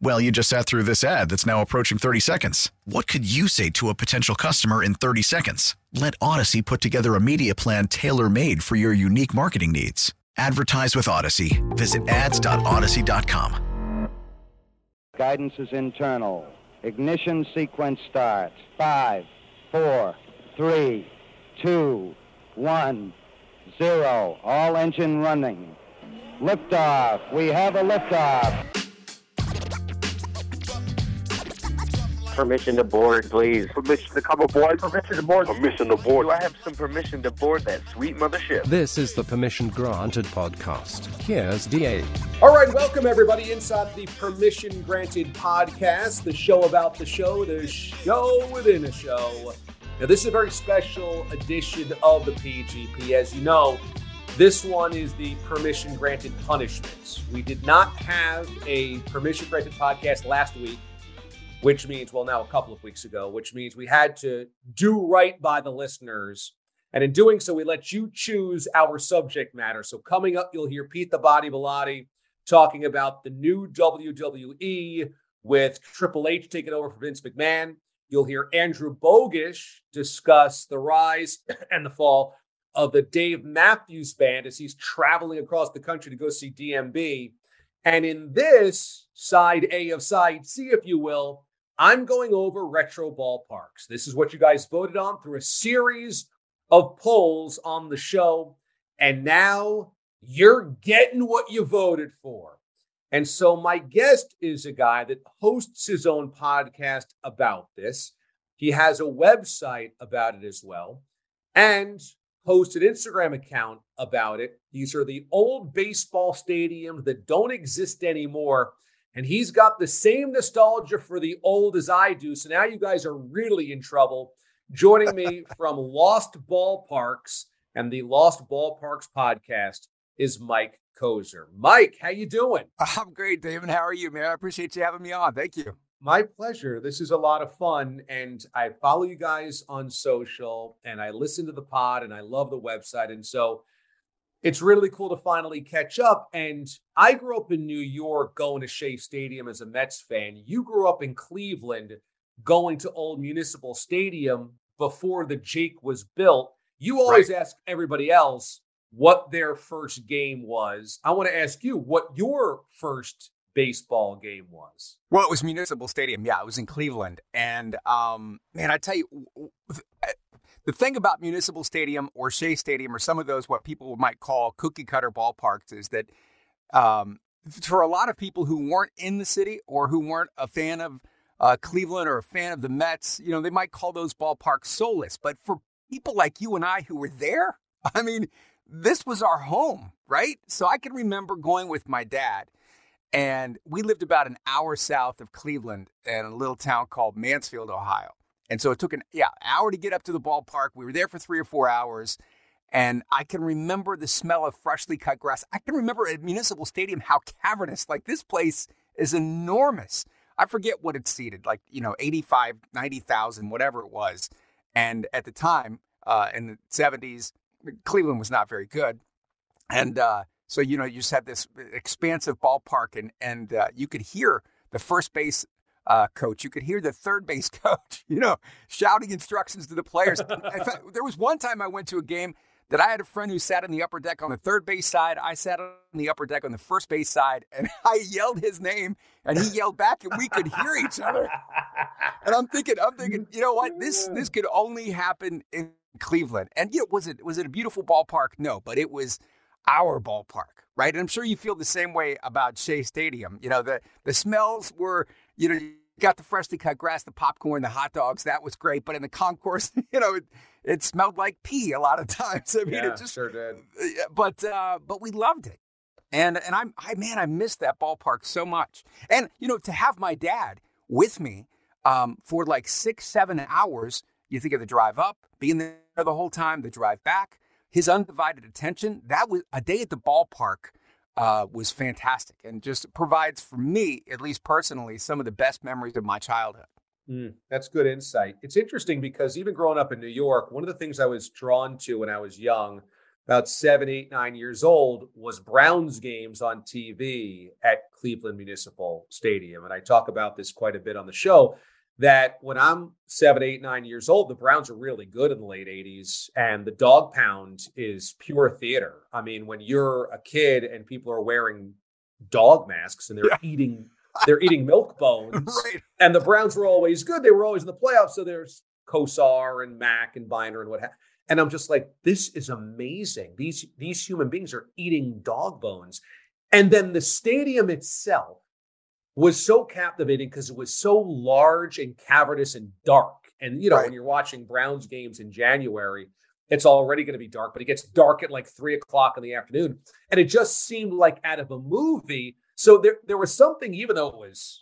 Well, you just sat through this ad that's now approaching 30 seconds. What could you say to a potential customer in 30 seconds? Let Odyssey put together a media plan tailor made for your unique marketing needs. Advertise with Odyssey. Visit ads.odyssey.com. Guidance is internal. Ignition sequence starts. Five, four, three, two, one, zero. All engine running. Liftoff. We have a liftoff. Permission to board, please. Permission to come aboard. Permission to board. Permission to board. Do I have some permission to board that sweet mothership? This is the Permission Granted podcast. Here's DA. All right, welcome everybody inside the Permission Granted podcast, the show about the show, the show within a show. Now, this is a very special edition of the PGP. As you know, this one is the Permission Granted Punishments. We did not have a Permission Granted podcast last week which means, well, now a couple of weeks ago, which means we had to do right by the listeners. And in doing so, we let you choose our subject matter. So coming up, you'll hear Pete the Body Bellotti talking about the new WWE with Triple H taking over for Vince McMahon. You'll hear Andrew Bogish discuss the rise and the fall of the Dave Matthews Band as he's traveling across the country to go see DMB. And in this side A of side C, if you will, I'm going over retro ballparks. This is what you guys voted on through a series of polls on the show. And now you're getting what you voted for. And so my guest is a guy that hosts his own podcast about this. He has a website about it as well and hosts an Instagram account about it. These are the old baseball stadiums that don't exist anymore and he's got the same nostalgia for the old as I do. So now you guys are really in trouble. Joining me from Lost Ballparks and the Lost Ballparks podcast is Mike Kozer. Mike, how you doing? I'm great, David. How are you, man? I appreciate you having me on. Thank you. My pleasure. This is a lot of fun. And I follow you guys on social and I listen to the pod and I love the website. And so it's really cool to finally catch up. And I grew up in New York going to Shea Stadium as a Mets fan. You grew up in Cleveland going to Old Municipal Stadium before the Jake was built. You always right. ask everybody else what their first game was. I want to ask you what your first baseball game was. Well, it was Municipal Stadium. Yeah, it was in Cleveland. And um, man, I tell you, the thing about Municipal Stadium or Shea Stadium or some of those what people might call cookie cutter ballparks is that um, for a lot of people who weren't in the city or who weren't a fan of uh, Cleveland or a fan of the Mets, you know, they might call those ballparks soulless. But for people like you and I who were there, I mean, this was our home, right? So I can remember going with my dad, and we lived about an hour south of Cleveland in a little town called Mansfield, Ohio. And so it took an yeah hour to get up to the ballpark. We were there for three or four hours. And I can remember the smell of freshly cut grass. I can remember at Municipal Stadium how cavernous, like this place is enormous. I forget what it seated, like, you know, 85, 90,000, whatever it was. And at the time, uh, in the 70s, Cleveland was not very good. And uh, so, you know, you just had this expansive ballpark and, and uh, you could hear the first base uh, coach. You could hear the third base coach, you know, shouting instructions to the players. fact, there was one time I went to a game that I had a friend who sat in the upper deck on the third base side. I sat on the upper deck on the first base side, and I yelled his name, and he yelled back, and we could hear each other. And I'm thinking, I'm thinking, you know what? This this could only happen in Cleveland. And you know, was it was it a beautiful ballpark? No, but it was our ballpark, right? And I'm sure you feel the same way about Shea Stadium. You know, the the smells were, you know, you got the freshly cut grass, the popcorn, the hot dogs. That was great. But in the concourse, you know, it, it smelled like pee a lot of times. I mean, Yeah, it just sure did. But uh, but we loved it. And and I'm I man, I missed that ballpark so much. And you know, to have my dad with me um, for like six, seven hours, you think of the drive up, being there the whole time, the drive back, his undivided attention. That was a day at the ballpark uh, was fantastic and just provides for me, at least personally, some of the best memories of my childhood. Mm, that's good insight. It's interesting because even growing up in New York, one of the things I was drawn to when I was young, about seven, eight, nine years old, was Browns games on TV at Cleveland Municipal Stadium. And I talk about this quite a bit on the show that when I'm seven, eight, nine years old, the Browns are really good in the late 80s. And the dog pound is pure theater. I mean, when you're a kid and people are wearing dog masks and they're Yeah. eating they're eating milk bones right. and the Browns were always good. They were always in the playoffs. So there's Kosar and Mack and Byner and what have. And I'm just like, this is amazing. These these human beings are eating dog bones, and then the stadium itself was so captivating because it was so large and cavernous and dark. And you know, Right. when you're watching Browns games in January, it's already going to be dark, but it gets dark at like three o'clock in the afternoon, and it just seemed like out of a movie. So there there was something, even though it was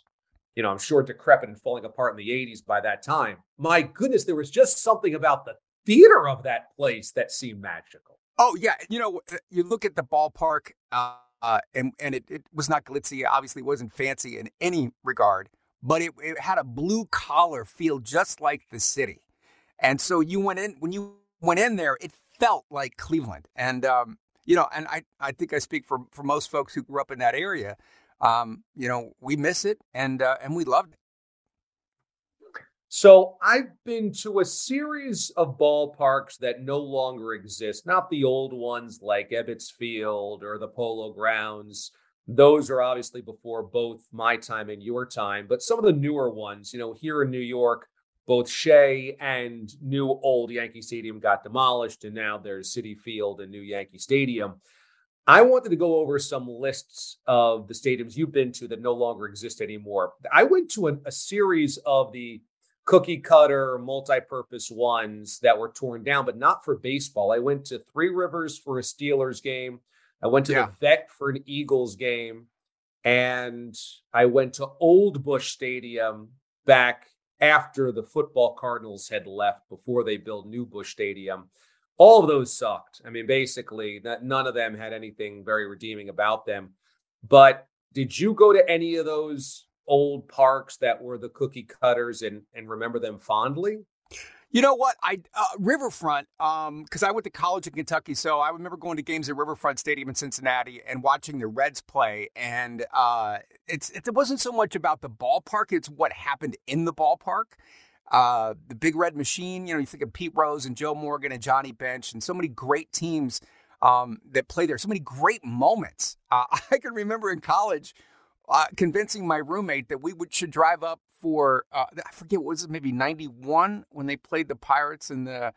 you know, I'm sure decrepit and falling apart in the 80s by that time. My goodness, there was just something about the theater of that place that seemed magical. Oh yeah, you know, you look at the ballpark, uh, uh, and and it, it was not glitzy. Obviously, it wasn't fancy in any regard, but it, it had a blue collar feel, just like the city. And so you went in when you went in there, it felt like Cleveland. And um, you know, and I I think I speak for for most folks who grew up in that area. Um, you know, we miss it, and uh, and we loved it. So I've been to a series of ballparks that no longer exist, not the old ones like Ebbets Field or the Polo Grounds. Those are obviously before both my time and your time, but some of the newer ones, you know, here in New York, both Shea and new old Yankee Stadium got demolished, and now there's Citi Field and new Yankee Stadium. I wanted to go over some lists of the stadiums you've been to that no longer exist anymore. I went to a, a series of the cookie cutter, multi purpose ones that were torn down, but not for baseball. I went to Three Rivers for a Steelers game. I went to Yeah. the vet for an Eagles game. And I went to Old Busch Stadium back after the football Cardinals had left before they built New Busch Stadium. All of those sucked. I mean, basically, that none of them had anything very redeeming about them. But did you go to any of those old parks that were the cookie cutters and and remember them fondly? You know what? I uh, Riverfront, um, because I went to college in Kentucky, so I remember going to games at Riverfront Stadium in Cincinnati and watching the Reds play. And uh, it's it wasn't so much about the ballpark; it's what happened in the ballpark. Uh, the Big Red Machine. You know, you think of Pete Rose and Joe Morgan and Johnny Bench, and so many great teams um, that play there. So many great moments. Uh, I can remember in college uh, convincing my roommate that we would should drive up for uh, I forget what was it maybe ninety one when they played the Pirates in the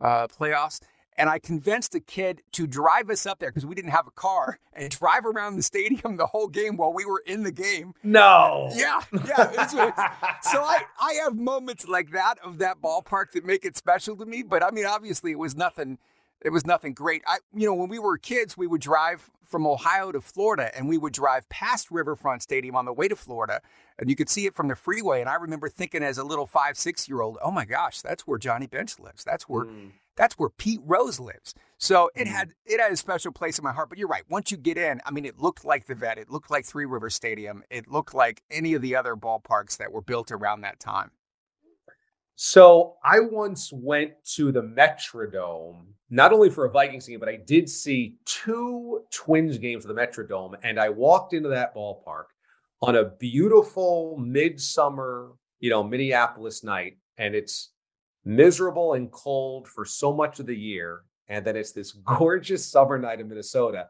uh, playoffs, and I convinced a kid to drive us up there because we didn't have a car and drive around the stadium the whole game while we were in the game. No. Yeah, yeah. so I I have moments like that of that ballpark that make it special to me. But I mean, obviously, it was nothing. It was nothing great. I, you know, when we were kids, we would drive from Ohio to Florida, and we would drive past Riverfront Stadium on the way to Florida, and you could see it from the freeway. And I remember thinking, as a little five, six year old, "Oh my gosh, that's where Johnny Bench lives. That's where Mm. that's where Pete Rose lives." So it had it had a special place in my heart. But you're right. Once you get in, I mean, it looked like the Vet. It looked like Three River Stadium. It looked like any of the other ballparks that were built around that time. So I once went to the Metrodome, not only for a Vikings game, but I did see two Twins games at the Metrodome, and I walked into that ballpark on a beautiful midsummer, you know, Minneapolis night, and it's miserable and cold for so much of the year, and then it's this gorgeous summer night in Minnesota.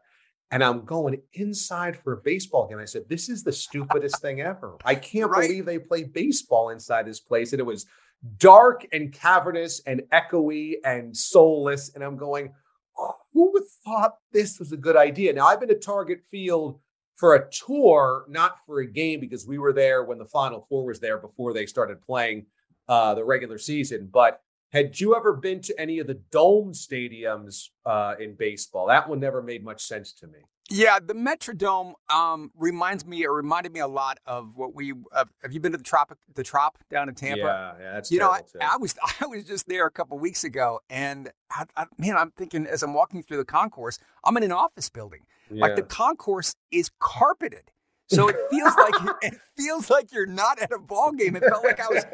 And I'm going inside for a baseball game. I said, This is the stupidest thing ever. I can't Right. believe they play baseball inside this place. And it was dark and cavernous and echoey and soulless. And I'm going, who thought this was a good idea? Now I've been to Target Field for a tour, not for a game, because we were there when the Final Four was there before they started playing uh, the regular season. But had you ever been to any of the dome stadiums uh, in baseball? That one never made much sense to me. Yeah, the Metrodome um, reminds me, or reminded me a lot of what we. Uh, have you been to the Trop, the Trop down in Tampa? Yeah, yeah, that's you know, I. I, was I was just there a couple weeks ago, and I, I, man, I'm thinking as I'm walking through the concourse, I'm in an office building. yeah. Like the concourse is carpeted, so it feels like it feels like you're not at a ball game. It felt like I was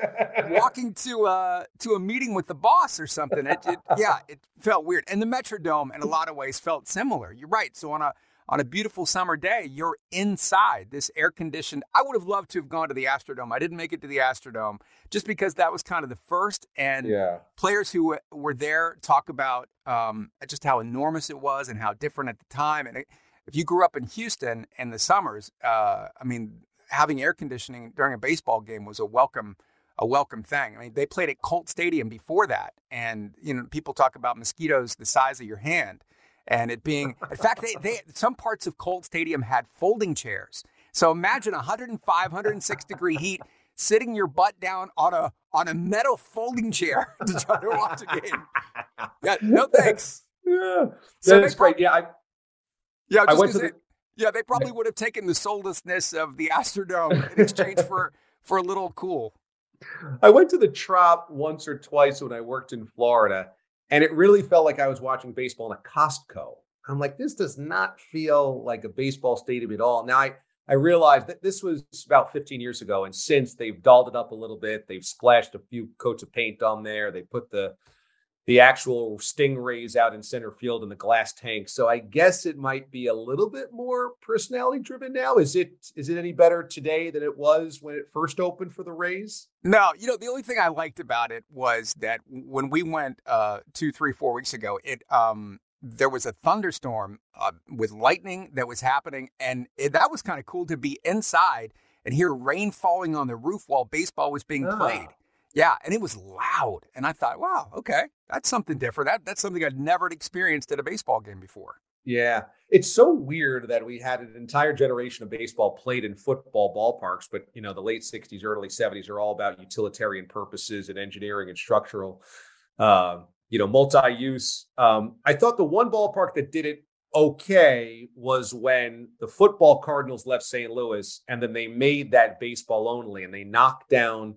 walking to uh to a meeting with the boss or something. It, it yeah, it felt weird. And the Metrodome, in a lot of ways, felt similar. You're right. So on a on a beautiful summer day, you're inside this air conditioned. I would have loved to have gone to the Astrodome. I didn't make it to the Astrodome just because that was kind of the first. And yeah. players who were there talk about um, just how enormous it was and how different at the time. And it, if you grew up in Houston in the summers, uh, I mean, having air conditioning during a baseball game was a welcome a welcome thing. I mean, they played at Colt Stadium before that, and you know, people talk about mosquitoes the size of your hand, and it being. In fact, they, they some parts of Colt Stadium had folding chairs. So imagine 105, 106 degree heat, sitting your butt down on a on a metal folding chair to try to watch a game. Yeah, no thanks. Yeah, So that's great. Yeah, I, Yeah, I went to the- yeah, they probably would have taken the soullessness of the Astrodome in exchange for for a little cool. I went to the Trop once or twice when I worked in Florida, and it really felt like I was watching baseball in a Costco. I'm like, this does not feel like a baseball stadium at all. Now I I realized that this was about 15 years ago, and since they've dolled it up a little bit, they've splashed a few coats of paint on there. They put the the actual stingrays out in center field in the glass tank. So I guess it might be a little bit more personality driven now. Is it is it any better today than it was when it first opened for the Rays? No, you know the only thing I liked about it was that when we went uh, two, three, four weeks ago, it um, there was a thunderstorm uh, with lightning that was happening, and it, that was kind of cool to be inside and hear rain falling on the roof while baseball was being Ah. Yeah, and it was loud, and I thought, wow, okay, that's something different. That that's something I'd never experienced at a baseball game before. Yeah. It's so weird that we had an entire generation of baseball played in football ballparks, but you know, the late 60s, early 70s are all about utilitarian purposes and engineering and structural uh, you know, multi-use. Um, I thought the one ballpark that did it okay was when the football Cardinals left St. Louis and then they made that baseball only and they knocked down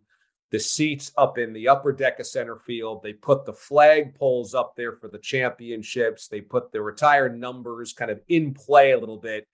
the seats up in the upper deck of center field. They put the flag poles up there for the championships. They put the retired numbers kind of in play a little bit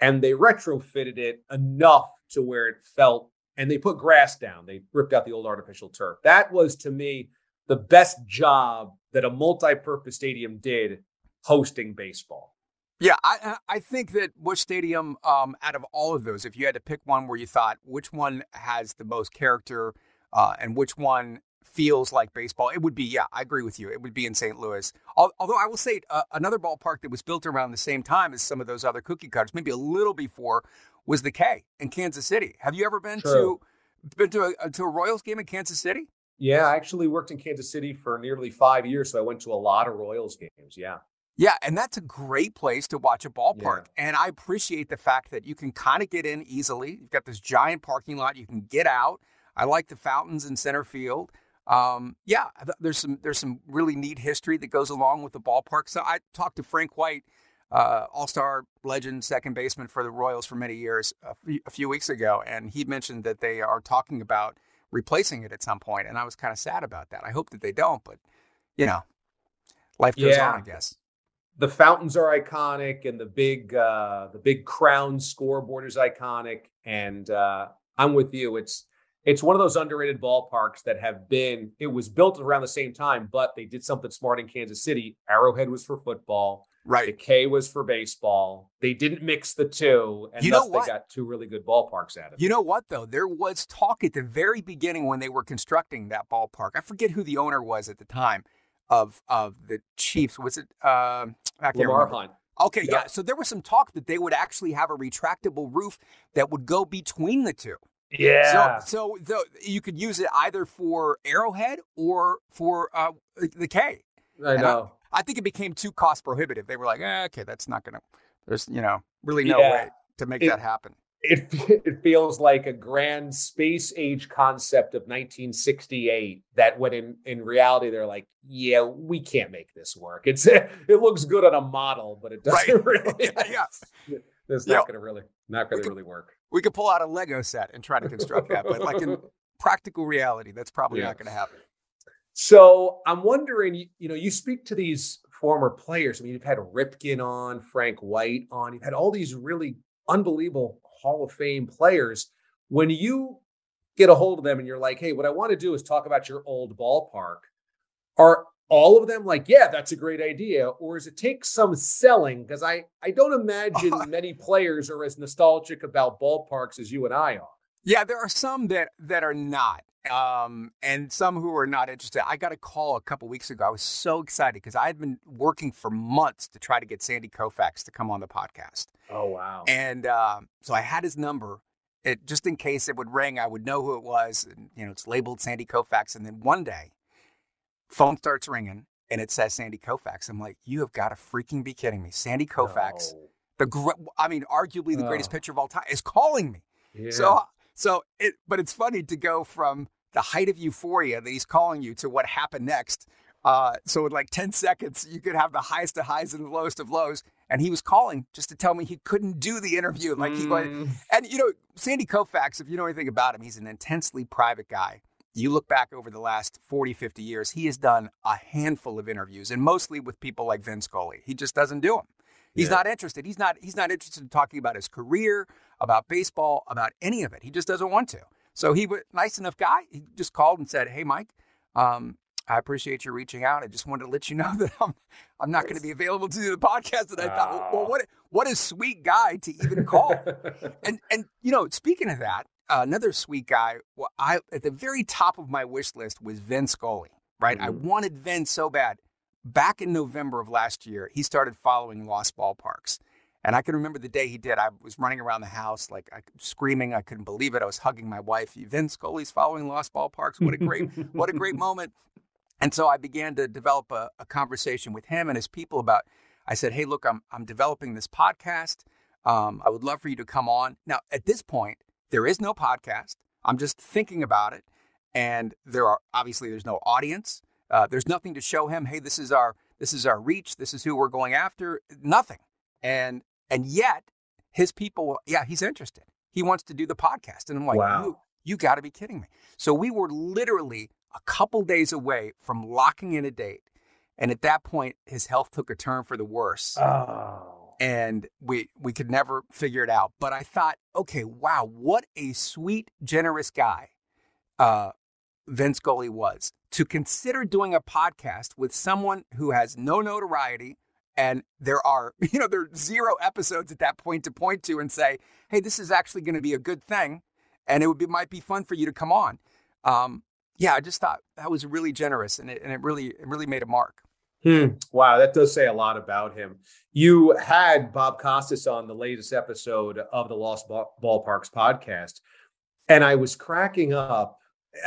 and they retrofitted it enough to where it felt and they put grass down. They ripped out the old artificial turf. That was to me the best job that a multi-purpose stadium did hosting baseball. Yeah, I I- think that Busch Stadium, um, out of all of those, if you had to pick one where you thought which one has the most character uh, and which one feels like baseball, it would be. Yeah, I agree with you. It would be in St. Louis. Although I will say uh, another ballpark that was built around the same time as some of those other cookie cutters, maybe a little before, was the K in Kansas City. Have you ever been True. to been to a, to a Royals game in Kansas City? Yeah, I actually worked in Kansas City for nearly five years, so I went to a lot of Royals games. Yeah. Yeah, and that's a great place to watch a ballpark. And I appreciate the fact that you can kind of get in easily. You've got this giant parking lot. You can get out. I like the fountains in center field. Um, yeah, th- there's some there's some really neat history that goes along with the ballpark. So I talked to Frank White, uh, All Star legend, second baseman for the Royals for many years, a few, a few weeks ago, and he mentioned that they are talking about replacing it at some point, and I was kind of sad about that. I hope that they don't, but you know, life goes Yeah. on, I guess. the fountains are iconic and the big uh the big crown scoreboard is iconic and uh i'm with you it's it's one of those underrated ballparks that have been it was built around the same time but they did something smart in kansas city arrowhead was for football right the k was for baseball they didn't mix the two and You thus they got two really good ballparks out of it You know what though? There was talk at the very beginning when they were constructing that ballpark. I forget who the owner was at the time of of the Chiefs. Was it uh, I lamar hunt Okay, yeah. Yeah. So there was some talk that they would actually have a retractable roof that would go between the two. Yeah. So, so the, you could use it either for Arrowhead or for uh, the K. I And know. I think it became too cost prohibitive. They were like, eh, okay, that's not going to, there's, you know, really no Yeah. way to make It- that happen. it it feels like a grand space age concept of 1968 that when in in reality they're like yeah we can't make this work it's it looks good on a model but it doesn't really yeah. it's not going to really not going to really work We could pull out a Lego set and try to construct that, but like in practical reality, that's probably Yeah. not going to happen. so i'm wondering you, you know you speak to these former players i mean you've had ripken on frank white on you've had all these really unbelievable hall of fame players when you get a hold of them and you're like hey what i want to do is talk about your old ballpark are all of them like yeah that's a great idea or does it take some selling because i i don't imagine many players are as nostalgic about ballparks as you and i are Yeah, there are some that that are not, um, and some who are not interested. I got a call a couple weeks ago. I was so excited because I had been working for months to try to get Sandy Koufax to come on the podcast, oh wow and um, so I had his number. It just in case it would ring, I would know who it was. And, you know, it's labeled Sandy Koufax, and then one day, phone starts ringing and it says Sandy Koufax. I'm like, you have got to freaking be kidding me! Sandy Koufax, No. the gre- I mean, arguably the greatest Oh. pitcher of all time, is calling me. Yeah. So, so it, but it's funny to go from the height of euphoria that he's calling you to what happened next. Uh, so in like 10 seconds, you could have the highest of highs and the lowest of lows. And he was calling just to tell me he couldn't do the interview. Like he was, Mm. and you know, Sandy Koufax, if you know anything about him, he's an intensely private guy. You look back over the last 40, 50 years, he has done a handful of interviews and mostly with people like Vin Scully. He just doesn't do them. He's Yeah. not interested. He's not he's not interested in talking about his career, about baseball, about any of it. He just doesn't want to. So he was nice enough guy. He just called and said, "Hey, Mike, um, I appreciate you reaching out. I just wanted to let you know that I'm I'm not going to be available to do the podcast." And I thought, well, what what a sweet guy to even call. and and you know, speaking of that, uh, another sweet guy. Well, I at the very top of my wish list was Vin Scully. Right, I Mhm. wanted Vin so bad. Back in November of last year, he started following Lost Ballparks. And I can remember the day he did. I was running around the house, like I, screaming. I couldn't believe it. I was hugging my wife. Vin Scully's following Lost Ballparks. What a great, what a great moment. And so I began to develop a, a conversation with him and his people about. I said, "Hey, look, I'm I'm developing this podcast. Um, I would love for you to come on." Now, at this point, there is no podcast. I'm just thinking about it, and there are obviously there's no audience. Uh, there's nothing to show him. Hey, this is our this is our reach. This is who we're going after. Nothing. And and yet his people, yeah, he's interested. He wants to do the podcast, and I'm like, Wow. you you got to be kidding me. So we were literally a couple days away from locking in a date, and at that point, his health took a turn for the worse oh and we we could never figure it out. But I thought, okay, wow, what a sweet, generous guy uh, Vince Scully was to consider doing a podcast with someone who has no notoriety. And there are, you know, there are zero episodes at that point to point to and say, hey, this is actually going to be a good thing. And it would be, might be fun for you to come on. Um, yeah, I just thought that was really generous and it, and it really, it really made a mark. Hmm. Wow, that does say a lot about him. You had Bob Costas on the latest episode of the Lost Ballparks podcast, and I was cracking up.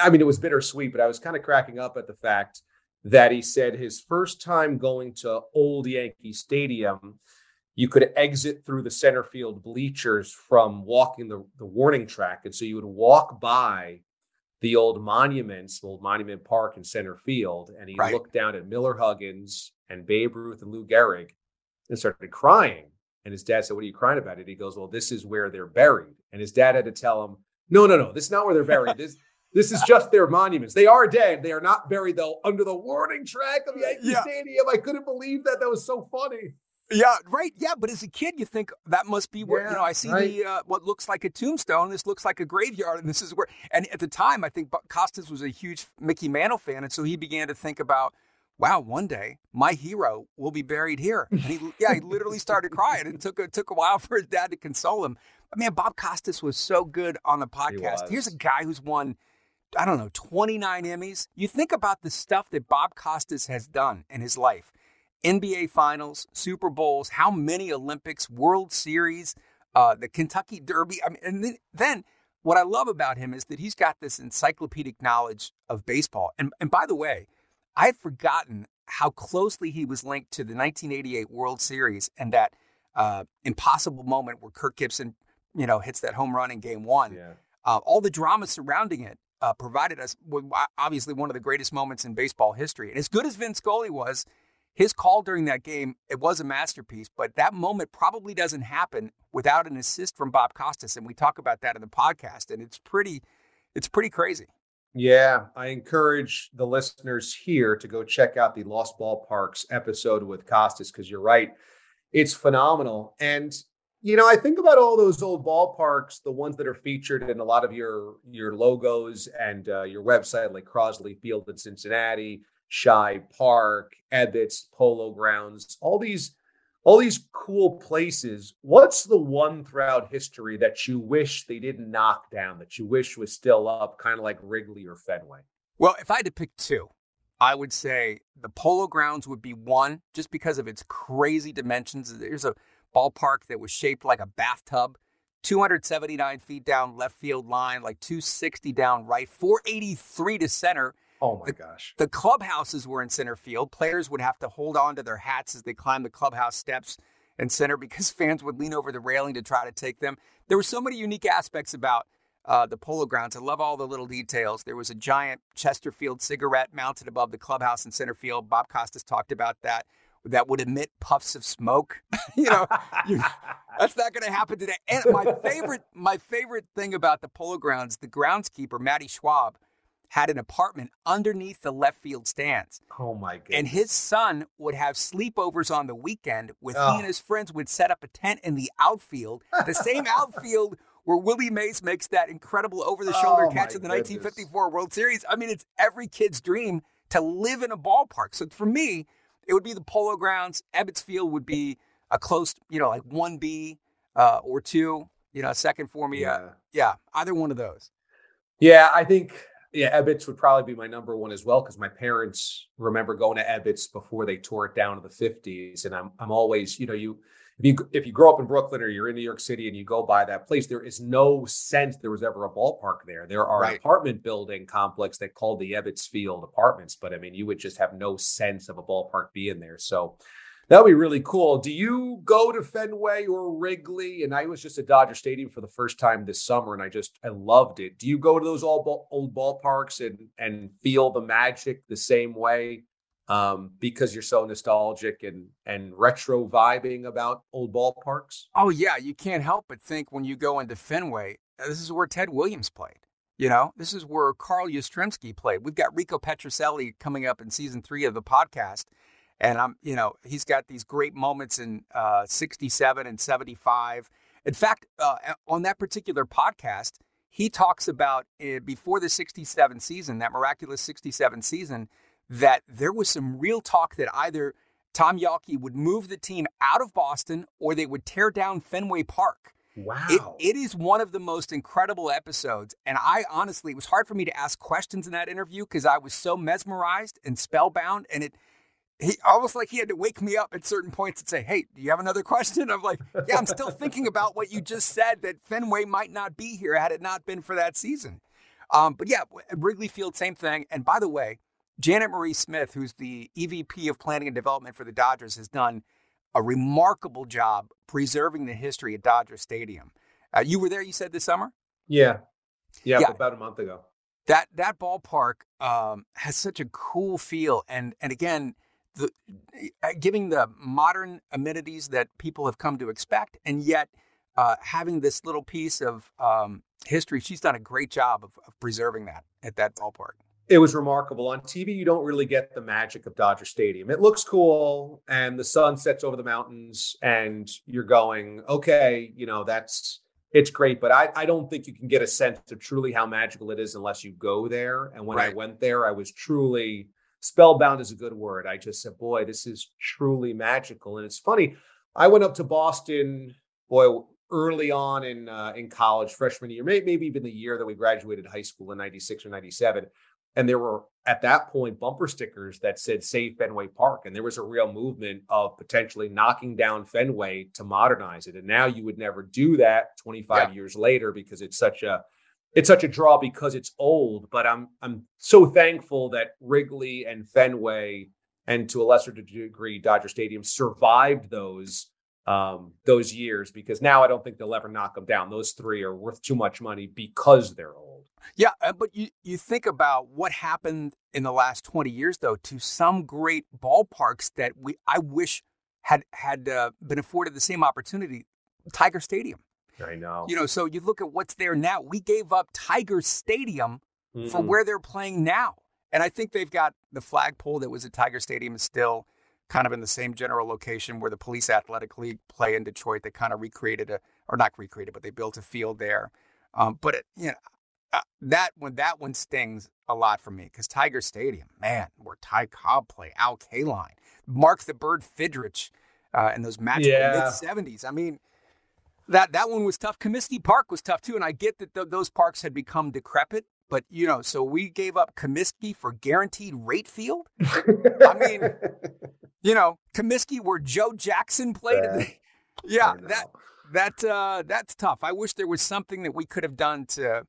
I mean, it was bittersweet, but I was kind of cracking up at the fact that he said his first time going to Old Yankee Stadium, you could exit through the center field bleachers from walking the, the warning track. And so you would walk by the old monuments, the old Monument Park in center field, and he Right. looked down at Miller Huggins and Babe Ruth and Lou Gehrig and started crying. And his dad said, What are you crying about? And he goes, Well, this is where they're buried. And his dad had to tell him, No, no, no, this is not where they're buried. This this is just their monuments. They are dead. They are not buried though under the warning track of Yankee Yeah. Stadium. I couldn't believe that. That was so funny. Yeah, right. Yeah, but as a kid, you think that must be where you know. I see right. the uh, what looks like a tombstone. This looks like a graveyard, and this is where. And at the time, I think Costas was a huge Mickey Mantle fan, and so he began to think about, wow, one day my hero will be buried here. And he, yeah, he literally started crying. It took a, took a while for his dad to console him. But man, Bob Costas was so good on the podcast. Here's a guy who's won. I don't know, 29 Emmys. You think about the stuff that Bob Costas has done in his life. NBA Finals, Super Bowls, how many Olympics, World Series, uh, the Kentucky Derby. I mean, and then, then what I love about him is that he's got this encyclopedic knowledge of baseball. And and by the way, I had forgotten how closely he was linked to the 1988 World Series and that uh, impossible moment where Kirk Gibson, you know, hits that home run in Game One. Yeah. Uh, all the drama surrounding it uh, provided us with obviously one of the greatest moments in baseball history. And as good as Vince Scully was, his call during that game it was a masterpiece. But that moment probably doesn't happen without an assist from Bob Costas, and we talk about that in the podcast. And it's pretty, it's pretty crazy. Yeah, I encourage the listeners here to go check out the Lost Ballparks episode with Costas because you're right. It's phenomenal. And you know, I think about all those old ballparks, the ones that are featured in a lot of your your logos and uh, your website, like Crosley Field in Cincinnati, Shibe Park, Ebbets, Polo Grounds, all these all these cool places. What's the one throughout history that you wish they didn't knock down, that you wish was still up, kind of like Wrigley or Fenway? Well, if I had to pick two, I would say the Polo Grounds would be one, just because of its crazy dimensions. There's a ballpark that was shaped like a bathtub, 279 feet down left field line, like 260 down right, 483 to center. Oh my the, gosh. The clubhouses were in center field. Players would have to hold on to their hats as they climbed the clubhouse steps in center because fans would lean over the railing to try to take them. There were so many unique aspects about uh, the polo grounds. I love all the little details. There was a giant Chesterfield cigarette mounted above the clubhouse in center field. Bob Costas talked about that that would emit puffs of smoke. you know, you, that's not going to happen today. And my favorite, my favorite thing about the Polo Grounds, the groundskeeper Matty Schwab had an apartment underneath the left field stands. Oh my god! And his son would have sleepovers on the weekend with oh. he and his friends would set up a tent in the outfield, the same outfield where Willie Mays makes that incredible over-the-shoulder oh catch in the goodness. 1954 World Series. I mean, it's every kid's dream to live in a ballpark. So for me, it would be the Polo Grounds. Ebbets Field would be a close, you know, like one B uh, or two, you know, second for me. Yeah. Uh, yeah, either one of those. Yeah, I think yeah, Ebbets would probably be my number one as well because my parents remember going to Ebbets before they tore it down in the fifties, and I'm I'm always you know you if you if you grow up in Brooklyn or you're in New York City and you go by that place, there is no sense there was ever a ballpark there. There are Right. apartment building complex that called the Ebbets Field Apartments, but I mean you would just have no sense of a ballpark being there. So that would be really cool. Do you go to Fenway or Wrigley? And I was just at Dodger Stadium for the first time this summer, and I just I loved it. Do you go to those ball, old ballparks and and feel the magic the same way um, because you're so nostalgic and and retro vibing about old ballparks? Oh yeah, you can't help but think when you go into Fenway, uh, this is where Ted Williams played. You know, this is where Carl Yastrzemski played. We've got Rico Petrocelli coming up in season three of the podcast, and I'm, you know, he's got these great moments in uh, '67 and '75. In fact, uh, on that particular podcast, he talks about uh, before the '67 season, that miraculous '67 season, that there was some real talk that either Tom Yawkey would move the team out of Boston or they would tear down Fenway Park. Wow. It, it is one of the most incredible episodes. And I honestly, it was hard for me to ask questions in that interview because I was so mesmerized and spellbound. And it, he almost like he had to wake me up at certain points and say, Hey, do you have another question? I'm like, Yeah, I'm still thinking about what you just said that Fenway might not be here had it not been for that season. Um, but yeah, Wrigley Field, same thing. And by the way, Janet Marie Smith, who's the EVP of Planning and Development for the Dodgers, has done a remarkable job preserving the history at Dodger Stadium. Uh, you were there, you said this summer. yeah. yeah, Yeah. about a month ago. That that ballpark um, has such a cool feel, and and again, the uh, giving the modern amenities that people have come to expect, and yet uh, having this little piece of um, history. She's done a great job of, of preserving that at that ballpark. It was remarkable. On TV, you don't really get the magic of Dodger Stadium. It looks cool, and the sun sets over the mountains, and you're going, okay, you know, that's it's great, but I, I don't think you can get a sense of truly how magical it is unless you go there. And when I went there, I was truly spellbound is a good word. I just said, boy, this is truly magical. And it's funny. I went up to Boston, boy, early on in uh, in college, freshman year, maybe even the year that we graduated high school in '96 or '97. And there were at that point bumper stickers that said "Save Fenway Park," and there was a real movement of potentially knocking down Fenway to modernize it. And now you would never do that 25 years later because it's such a it's such a draw because it's old. But I'm I'm so thankful that Wrigley and Fenway and to a lesser degree Dodger Stadium survived those um, those years because now I don't think they'll ever knock them down. Those three are worth too much money because they're old. Yeah, uh, but you you think about what happened in the last 20 years though to some great ballparks that we I wish had had uh, been afforded the same opportunity. Tiger Stadium. I know. You know, so you look at what's there now. We gave up Tiger Stadium mm-hmm. for where they're playing now. And I think they've got the flagpole that was at Tiger Stadium is still kind of in the same general location where the Police Athletic League play in Detroit. They kind of recreated a, or not recreated, but they built a field there. Um, but it, you know, uh, that one, that one stings a lot for me because Tiger Stadium, man, where Ty Cobb play, Al Kaline, Mark the Bird Fidrych, uh, and those magical yeah. mid seventies. I mean, that that one was tough. Comiskey Park was tough too, and I get that th- those parks had become decrepit. But you know, so we gave up Comiskey for guaranteed rate field. I mean, you know, Comiskey where Joe Jackson played. Yeah, yeah that that uh, that's tough. I wish there was something that we could have done to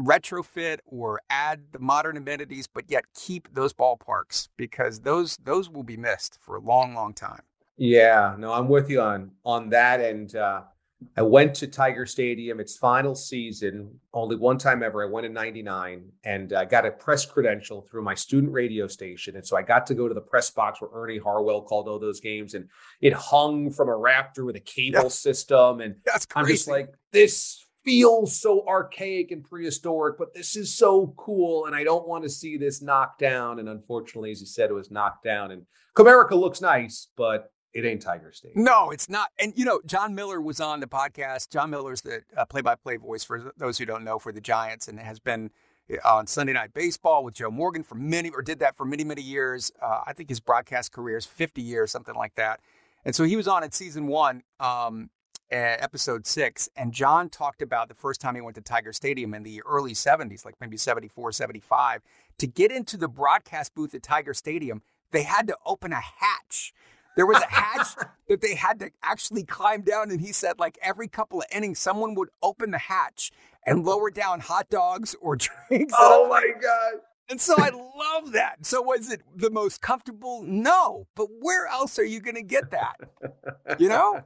retrofit or add the modern amenities, but yet keep those ballparks because those those will be missed for a long, long time. Yeah, no, I'm with you on on that. And uh, I went to Tiger Stadium, its final season, only one time ever. I went in 99 and I got a press credential through my student radio station. And so I got to go to the press box where Ernie Harwell called all those games and it hung from a raptor with a cable yeah. system. And That's I'm just like, this feels so archaic and prehistoric, but this is so cool. And I don't want to see this knocked down. And unfortunately, as you said, it was knocked down. And Comerica looks nice, but it ain't Tiger State. No, it's not. And you know, Jon Miller was on the podcast. Jon Miller's the uh, play-by-play voice for those who don't know for the Giants, and has been uh, on Sunday Night Baseball with Joe Morgan for many, or did that for many, many years. Uh, I think his broadcast career is 50 years, something like that. And so he was on at season one, um, episode six, and Jon talked about the first time he went to Tiger Stadium in the early 70s, like maybe 74, 75. To get into the broadcast booth at Tiger Stadium, they had to open a hatch there was a hatch that they had to actually climb down. And he said, like, every couple of innings, someone would open the hatch and lower down hot dogs or drinks. Oh, my God. And so I love that. So was it the most comfortable? No. But where else are you going to get that? You know?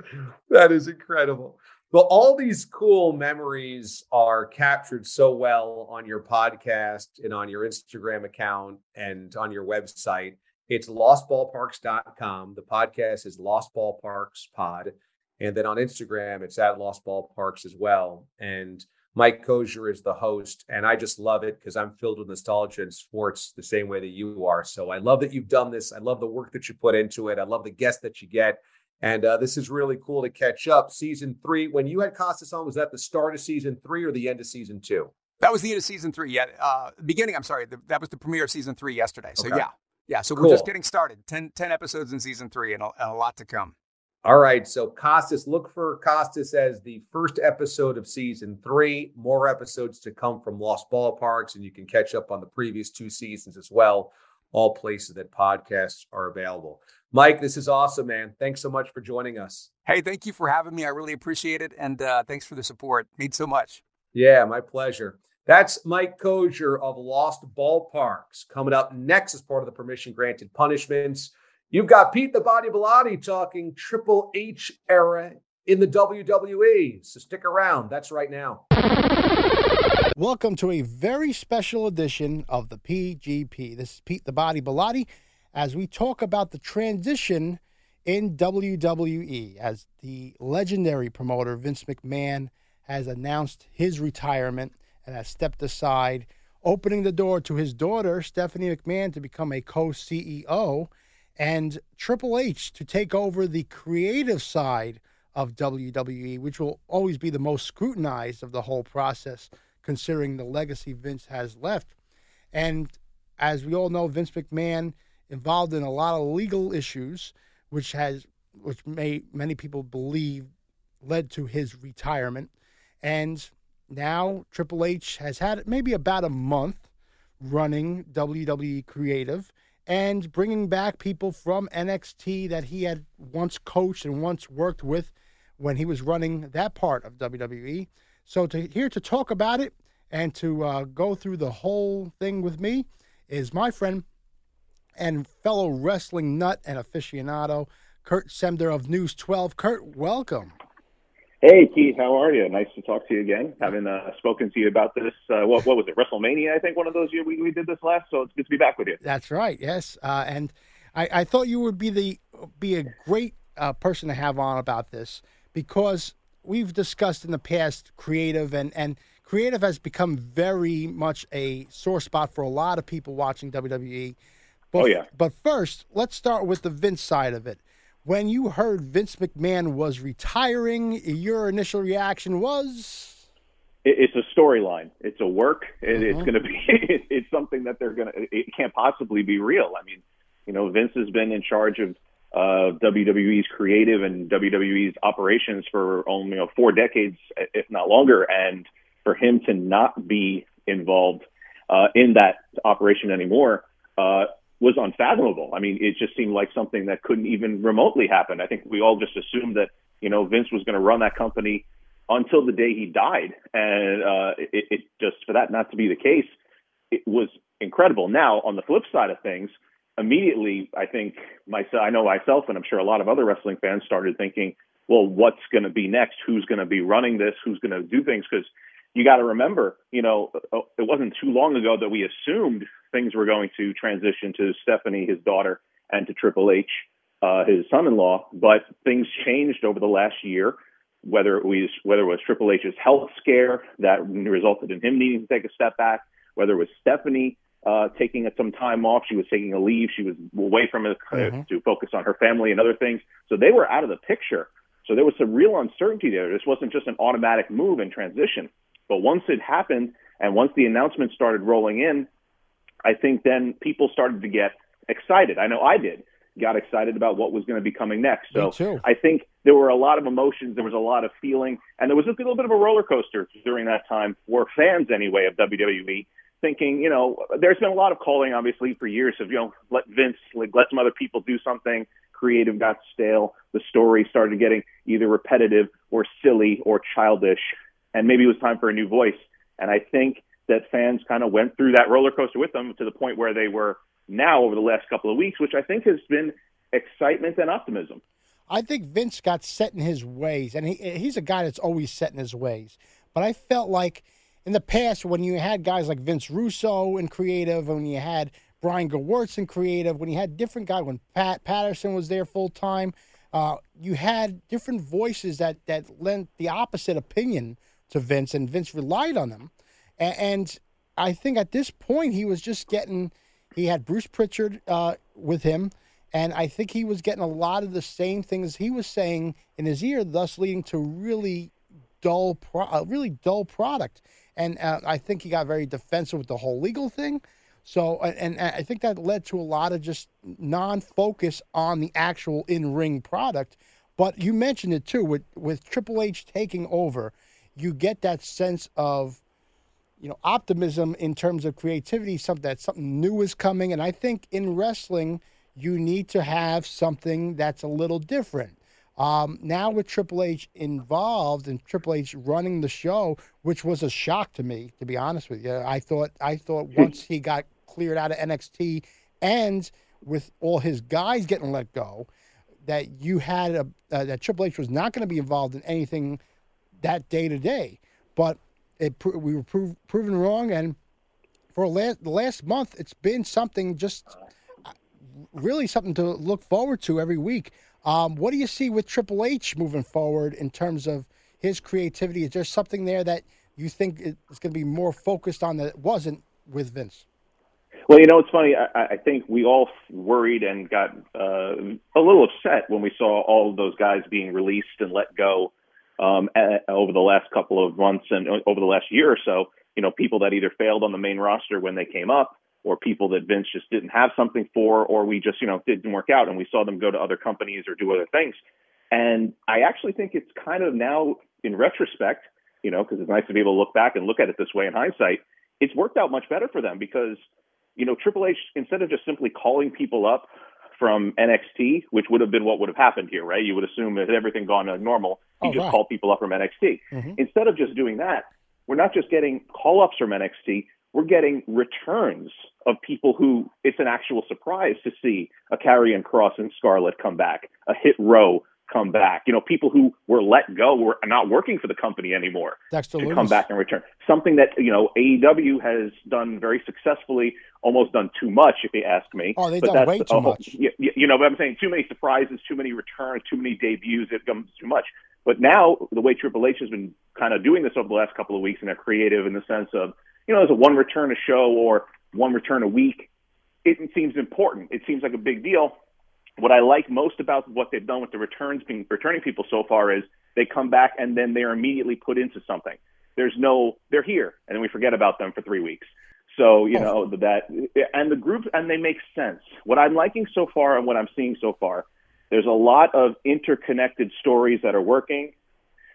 that is incredible. But all these cool memories are captured so well on your podcast and on your Instagram account and on your website. It's lostballparks.com. The podcast is Lost Ballparks Pod. And then on Instagram, it's at Lost Ballparks as well. And Mike Kozier is the host. And I just love it because I'm filled with nostalgia in sports the same way that you are. So I love that you've done this. I love the work that you put into it. I love the guests that you get. And uh, this is really cool to catch up. Season three, when you had Costas on, was that the start of season three or the end of season two? That was the end of season three. Yeah, uh, beginning. I'm sorry. The, that was the premiere of season three yesterday. So okay. yeah, yeah, so we're just getting started. 10, 10 episodes in season three and a, and a, lot to come. All right. So Costas, look for Costas as the first episode of season three. More episodes to come from Lost Ballparks, and you can catch up on the previous two seasons as well. All places that podcasts are available. Mike, this is awesome, man. Thanks so much for joining us. Hey, thank you for having me. I really appreciate it. And uh, thanks for the support. Means so much. Yeah, my pleasure. That's Mike Kosier of Lost Ballparks. Coming up next as part of the permission granted punishments, you've got Pete the Body Bellotti talking Triple H era in the WWE. So stick around. That's right now. Welcome to a very special edition of the PGP. This is Pete the Body Bellotti as we talk about the transition in WWE as the legendary promoter Vince McMahon has announced his retirement and has stepped aside, opening the door to his daughter, Stephanie McMahon, to become a co CEO, and Triple H to take over the creative side of WWE, which will always be the most scrutinized of the whole process, considering the legacy Vince has left. And as we all know, Vince McMahon involved in a lot of legal issues, which has which may many people believe led to his retirement. And now Triple H has had maybe about a month running WWE Creative and bringing back people from NXT that he had once coached and once worked with when he was running that part of WWE. So to here to talk about it And to uh, go through the whole thing with me is my friend and fellow wrestling nut and aficionado, Kurt Semder of News 12. Kurt, welcome. Hey, Keith, how are you? Nice to talk to you again. Having uh, spoken to you about this, uh, what, what was it, WrestleMania? I think one of those years we, we did this last, so it's good to be back with you. That's right. Yes, uh, and I, I, thought you would be the be a great uh, person to have on about this because we've discussed in the past creative and and creative has become very much a sore spot for a lot of people watching WWE. But, oh yeah. But first, let's start with the Vince side of it when you heard Vince McMahon was retiring, your initial reaction was? It's a storyline. It's a work. It's uh-huh. going to be. It's something that they're going to. It can't possibly be real. I mean, you know, Vince has been in charge of uh, WWE's creative and WWE's operations for only you know four decades, if not longer, and for him to not be involved uh, in that operation anymore uh, was unfathomable. I mean, it just seemed like something that couldn't even remotely happen. I think we all just assumed that you know Vince was going to run that company until the day he died, and uh, it, it just for that not to be the case, it was incredible. Now, on the flip side of things, immediately I think myself, I know myself, and I'm sure a lot of other wrestling fans started thinking, well, what's going to be next? Who's going to be running this? Who's going to do things? Because you got to remember, you know, it wasn't too long ago that we assumed things were going to transition to Stephanie, his daughter, and to Triple H, uh, his son-in-law. But things changed over the last year. Whether it was whether it was Triple H's health scare that resulted in him needing to take a step back, whether it was Stephanie uh, taking some time off, she was taking a leave, she was away from it uh, mm-hmm. to focus on her family and other things. So they were out of the picture. So there was some real uncertainty there. This wasn't just an automatic move and transition. But once it happened, and once the announcement started rolling in, I think then people started to get excited. I know I did. Got excited about what was going to be coming next. So I think there were a lot of emotions. There was a lot of feeling, and there was a little bit of a roller coaster during that time for fans, anyway, of WWE. Thinking, you know, there's been a lot of calling, obviously, for years of, you know, let Vince, like, let some other people do something. Creative got stale. The story started getting either repetitive or silly or childish, and maybe it was time for a new voice. And I think that fans kind of went through that roller coaster with them to the point where they were now over the last couple of weeks, which I think has been excitement and optimism. I think Vince got set in his ways, and he, he's a guy that's always set in his ways. But I felt like in the past, when you had guys like Vince Russo in creative, when you had Brian Gewirtz in creative, when you had different guys, when Pat Patterson was there full time, uh, you had different voices that that lent the opposite opinion to Vince, and Vince relied on them. And I think at this point, he was just getting, he had Bruce Pritchard uh, with him. And I think he was getting a lot of the same things he was saying in his ear, thus leading to really dull, pro- a really dull product. And uh, I think he got very defensive with the whole legal thing. So, and, and I think that led to a lot of just non-focus on the actual in-ring product. But you mentioned it too with with Triple H taking over, you get that sense of you know, optimism in terms of creativity, something that something new is coming. And I think in wrestling, you need to have something that's a little different. Um, now with Triple H involved and Triple H running the show, which was a shock to me, to be honest with you. I thought I thought once he got cleared out of NXT and with all his guys getting let go, that you had a uh, that Triple H was not going to be involved in anything that day to day. But it, we were prov- proven wrong, and for the last month, it's been something just uh, really something to look forward to every week. Um, what do you see with Triple H moving forward in terms of his creativity? Is there something there that you think is going to be more focused on that wasn't with Vince? Well, you know, it's funny. I, I think we all worried and got uh, a little upset when we saw all of those guys being released and let go um, over the last couple of months and over the last year or so. You know, people that either failed on the main roster when they came up, or people that Vince just didn't have something for, or we just you know didn't work out, and we saw them go to other companies or do other things. And I actually think it's kind of now in retrospect, you know, because it's nice to be able to look back and look at it this way in hindsight. It's worked out much better for them because, you know, Triple H instead of just simply calling people up from NXT, which would have been what would have happened here, right? You would assume that everything gone normal. He oh, just right. called people up from NXT. Mm-hmm. Instead of just doing that, we're not just getting call ups from NXT, we're getting returns of people who it's an actual surprise to see a Karrion Kross and Scarlett come back, a Hit Row come back. You know, people who were let go were not working for the company anymore Dexter to Lumis. come back and return. Something that you know AEW has done very successfully, almost done too much, if you ask me. Oh, they've But done that's way too oh, much. You, you know, but I'm saying too many surprises, too many returns, too many debuts. It becomes too much. But now the way Triple H has been kind of doing this over the last couple of weeks, and they're creative in the sense of you know, there's a one return a show or one return a week. It seems important. It seems like a big deal what I like most about what they've done with the returns being returning people so far is they come back and then they're immediately put into something. There's no they're here and then we forget about them for three weeks. So you know that and the group and they make sense. What I'm liking so far and what I'm seeing so far, there's a lot of interconnected stories that are working.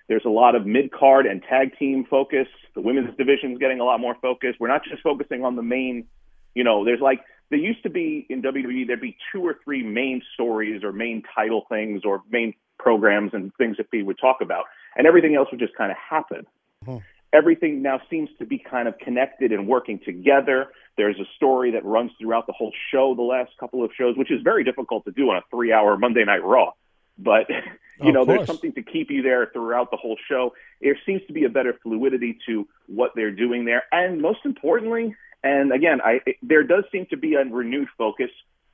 There's a lot of mid card and tag team focus. The women's division is getting a lot more focus. We're not just focusing on the main, you know, there's like there used to be in WWE there'd be two or three main stories or main title things or main programs and things that we would talk about, and everything else would just kind of happen. Hmm. Everything now seems to be kind of connected and working together. There's a story that runs throughout the whole show, the last couple of shows, which is very difficult to do on a three-hour Monday Night Raw. But you Of know, there's something to keep you there throughout the whole show. There seems to be a better fluidity to what they're doing there, and most importantly, and again, I there does seem to be a renewed focus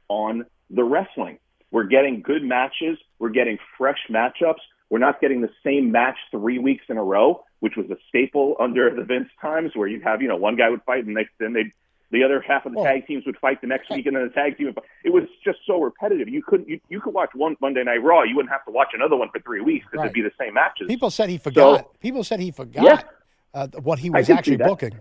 on the wrestling. We're getting good matches. We're getting fresh matchups. We're not getting the same match three weeks in a row, which was a staple under the Vince times, where you'd have you know one guy would fight and next then they the other half of the tag teams would fight the next week, and then the tag team. Would, it was just so repetitive. You couldn't you, you could watch one Monday Night Raw. You wouldn't have to watch another one for three weeks because Right. it'd be the same matches. People said he forgot. People said he forgot Yeah. uh, what he was actually booking.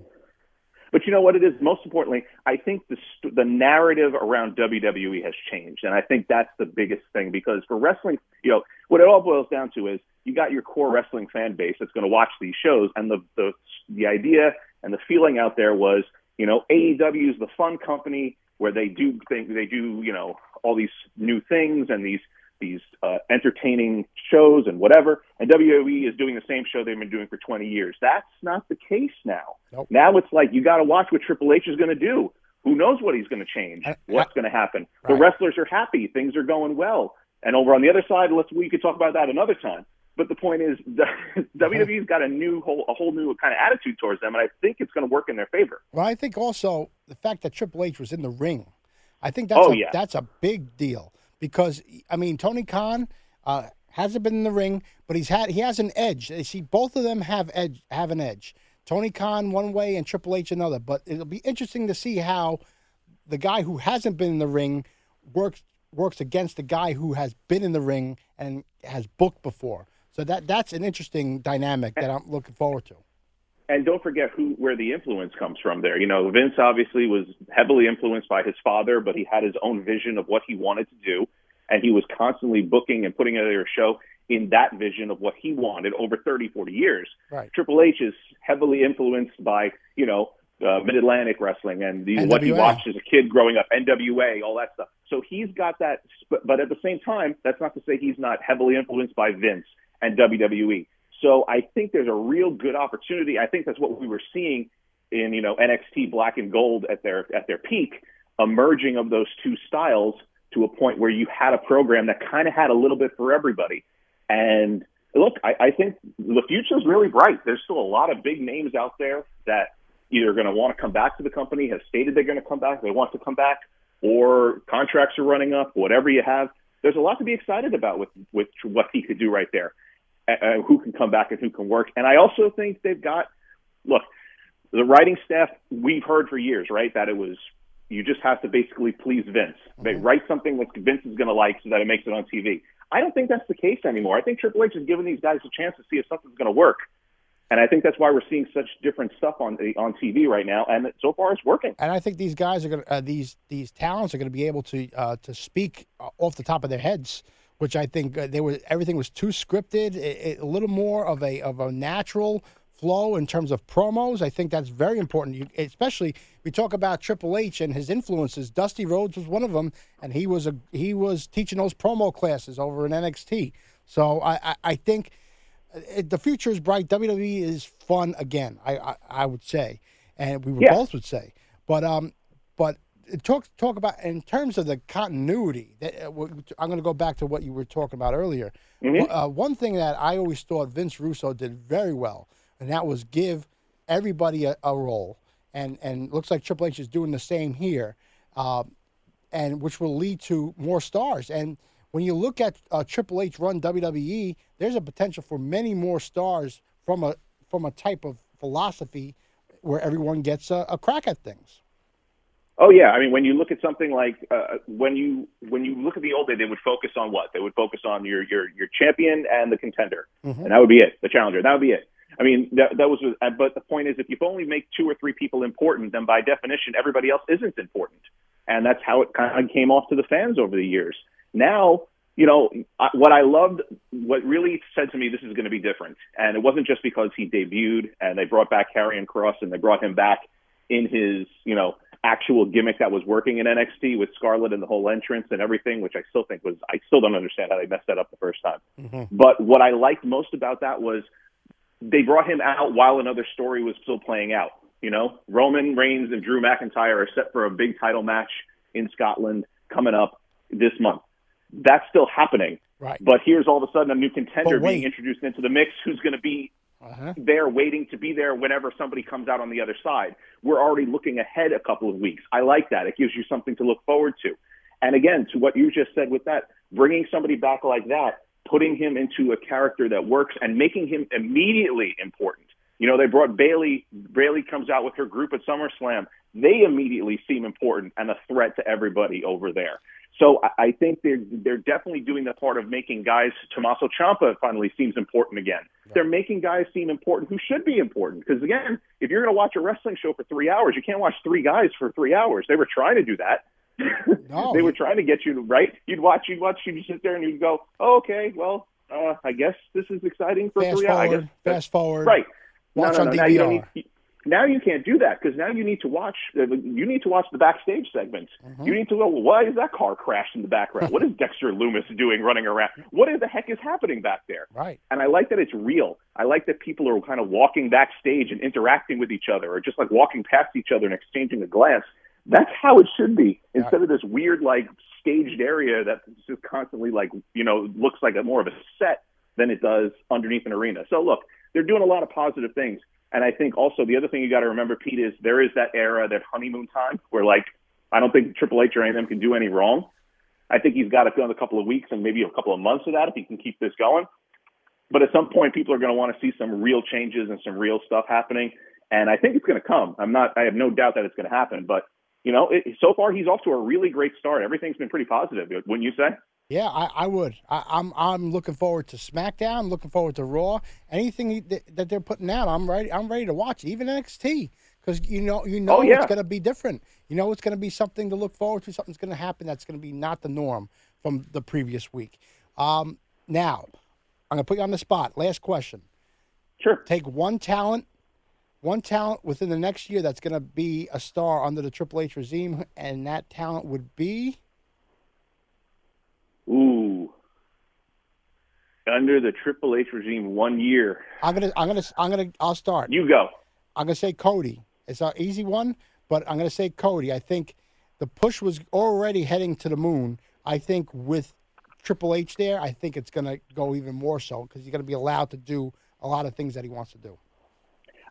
But you know what it is? Most importantly, I think the st- the narrative around WWE has changed, and I think that's the biggest thing because for wrestling, you know, what it all boils down to is you got your core wrestling fan base that's going to watch these shows, and the the the idea and the feeling out there was, you know, AEW is the fun company where they do think they do, you know, all these new things and these these uh, entertaining shows and whatever. And WWE is doing the same show they've been doing for 20 years. That's not the case now. Nope. Now it's like you got to watch what Triple H is going to do. Who knows what he's going to change? Uh, What's going to happen? The wrestlers are happy. Things are going well. And over on the other side, let's we could talk about that another time. But the point is, the, WWE's got a new whole a whole new kind of attitude towards them, and I think it's going to work in their favor. Well, I think also the fact that Triple H was in the ring, I think that's Oh, a, yeah. that's a big deal because I mean Tony Khan uh, hasn't been in the ring, but he's had he has an edge. They see, both of them have edge have an edge. Tony Khan one way and Triple H another. But it'll be interesting to see how the guy who hasn't been in the ring works works against the guy who has been in the ring and has booked before. So that that's an interesting dynamic that I'm looking forward to. And don't forget who where the influence comes from there. You know, Vince obviously was heavily influenced by his father, but he had his own vision of what he wanted to do, and he was constantly booking and putting together a show in that vision of what he wanted over 30, 40 years. Right. Triple H is heavily influenced by, you know, uh, Mid Atlantic wrestling and the, what he watched as a kid growing up, NWA, all that stuff. So he's got that, but, but at the same time, that's not to say he's not heavily influenced by Vince and WWE. So I think there's a real good opportunity. I think that's what we were seeing in you know NXT Black and Gold at their at their peak, a merging of those two styles to a point where you had a program that kind of had a little bit for everybody. And look, I, I think the future is really bright. There's still a lot of big names out there that either going to want to come back to the company, have stated they're going to come back, they want to come back, or contracts are running up, whatever you have. There's a lot to be excited about with with what he could do right there, uh, who can come back and who can work. And I also think they've got look the writing staff. We've heard for years, right, that it was you just have to basically please Vince. They write something that Vince is going to like so that it makes it on TV. I don't think that's the case anymore. I think Triple H is giving these guys a chance to see if something's going to work. And I think that's why we're seeing such different stuff on on TV right now, and so far it's working. And I think these guys are going to uh, these these talents are going to be able to uh, to speak uh, off the top of their heads, which I think uh, they were everything was too scripted. A, a little more of a of a natural flow in terms of promos. I think that's very important. You, especially we talk about Triple H and his influences. Dusty Rhodes was one of them, and he was a he was teaching those promo classes over in NXT. So I I, I think it, the future is bright. WWE is fun again. I I, I would say, and we Yeah. both would say. But um, but talk talk about in terms of the continuity. That uh, I'm going to go back to what you were talking about earlier. Mhm. Uh, one thing that I always thought Vince Russo did very well, and that was give everybody a, a role. And and looks like Triple H is doing the same here, uh, and which will lead to more stars. And when you look at uh, Triple H run WWE, there's a potential for many more stars from a from a type of philosophy where everyone gets a, a crack at things. Oh yeah, I mean when you look at something like uh, when you when you look at the old day, they would focus on what? They would focus on your your your champion and the contender, Mhm. and that would be it. The challenger, that would be it. I mean that that was. uh, But the point is, if you only make two or three people important, then by definition, everybody else isn't important, and that's how it kind of came off to the fans over the years. Now. You know, I- what I loved, what really said to me, this is going to be different. And it wasn't just because he debuted and they brought back Karrion Kross and they brought him back in his, you know, actual gimmick that was working in NXT with Scarlett and the whole entrance and everything, which I still think was, I still don't understand how they messed that up the first time. Mm-hmm. But what I liked most about that was they brought him out while another story was still playing out. You know, Roman Reigns and Drew McIntyre are set for a big title match in Scotland coming up this month. That's still happening. Right. But here's all of a sudden a new contender being introduced into the mix who's going to be Uh-huh. there waiting to be there whenever somebody comes out on the other side. We're already looking ahead a couple of weeks. I like that. It gives you something to look forward to. And again, to what you just said with that, bringing somebody back like that, putting him into a character that works and making him immediately important. You know, they brought Bayley. Bayley comes out with her group at SummerSlam. They immediately seem important and a threat to everybody over there. So I, I think they're they're definitely doing the part of making guys. Tommaso Ciampa finally seems important again. They're making guys seem important who should be important. Because again, if you're going to watch a wrestling show for three hours, you can't watch three guys for three hours. They were trying to do that. No. they were trying to get you to right. You'd watch, you'd watch, you'd sit there and you'd go, oh, okay, well, uh, I guess this is exciting for Fast three hours. I forward, guess fast forward. Right. Watch no, no, on no. DVR. Now you can't do that because now you need to watch. uh, You need to watch the backstage segments. Mm-hmm. You need to know well, why is that car crashed in the background? what is Dexter Lumis doing running around? What the heck is happening back there? Right. And I like that it's real. I like that people are kind of walking backstage and interacting with each other, or just like walking past each other and exchanging a glance. That's how it should be, instead of this weird like staged area that just constantly like you know looks like a more of a set than it does underneath an arena. So look, they're doing a lot of positive things. And I think also the other thing you got to remember, Pete, is there is that era, that honeymoon time, where like I don't think Triple H or any of them can do any wrong. I think he's got to go in a couple of weeks and maybe a couple of months of that if he can keep this going. But at some point, people are going to want to see some real changes and some real stuff happening. And I think it's going to come. I'm not. I have no doubt that it's going to happen. But you know, it, so far he's off to a really great start. Everything's been pretty positive, wouldn't you say? Yeah, I, I would. I, I'm I'm looking forward to SmackDown. Looking forward to Raw. Anything that, that they're putting out, I'm ready. I'm ready to watch. Even NXT, because you know you know Oh, yeah. it's going to be different. You know it's going to be something to look forward to. Something's going to happen that's going to be not the norm from the previous week. Um, now, I'm going to put you on the spot. Last question. Sure. Take one talent, one talent within the next year that's going to be a star under the Triple H regime, and that talent would be. Under the Triple H regime, one year. I'm gonna, I'm gonna, I'm gonna, I'll start. You go. I'm gonna say Cody. It's an easy one, but I'm gonna say Cody. I think the push was already heading to the moon. I think with Triple H there, I think it's gonna go even more so because he's gonna be allowed to do a lot of things that he wants to do.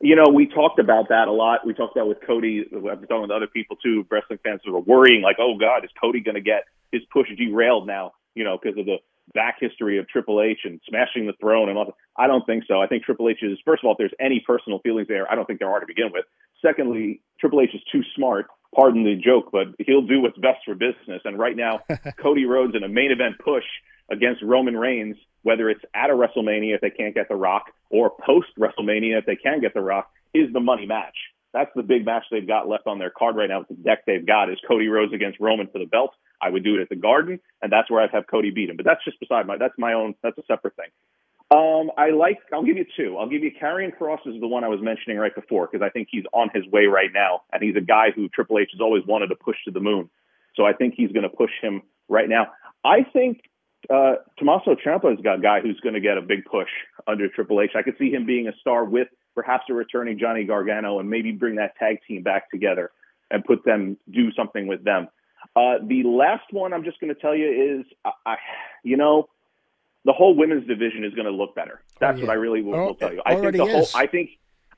You know, we talked about that a lot. We talked about with Cody. I've been talking with other people too, wrestling fans who were worrying, like, "Oh God, is Cody going to get his push derailed now?" You know, because of the back history of Triple H and smashing the throne and all that. I don't think so. I think Triple H is first of all, if there's any personal feelings there, I don't think there are to begin with. Secondly, Triple H is too smart. Pardon the joke, but he'll do what's best for business. And right now, Cody Rhodes in a main event push against Roman Reigns, whether it's at a WrestleMania if they can't get The Rock or post WrestleMania if they can get The Rock, is the money match. That's the big match they've got left on their card right now. The deck they've got is Cody Rhodes against Roman for the belt. I would do it at the Garden, and that's where I'd have Cody beat him. But that's just beside my. That's my own. That's a separate thing. Um, I like. I'll give you two. I'll give you Karrion Kross is the one I was mentioning right before because I think he's on his way right now, and he's a guy who Triple H has always wanted to push to the moon. So I think he's going to push him right now. I think uh, Tommaso Ciampa is a guy who's going to get a big push under Triple H. I could see him being a star with perhaps a returning Johnny Gargano and maybe bring that tag team back together and put them do something with them. Uh, the last one I'm just going to tell you is, I, I, you know, the whole women's division is going to look better. That's oh, yeah. what I really will, will tell you. I think the whole. I think.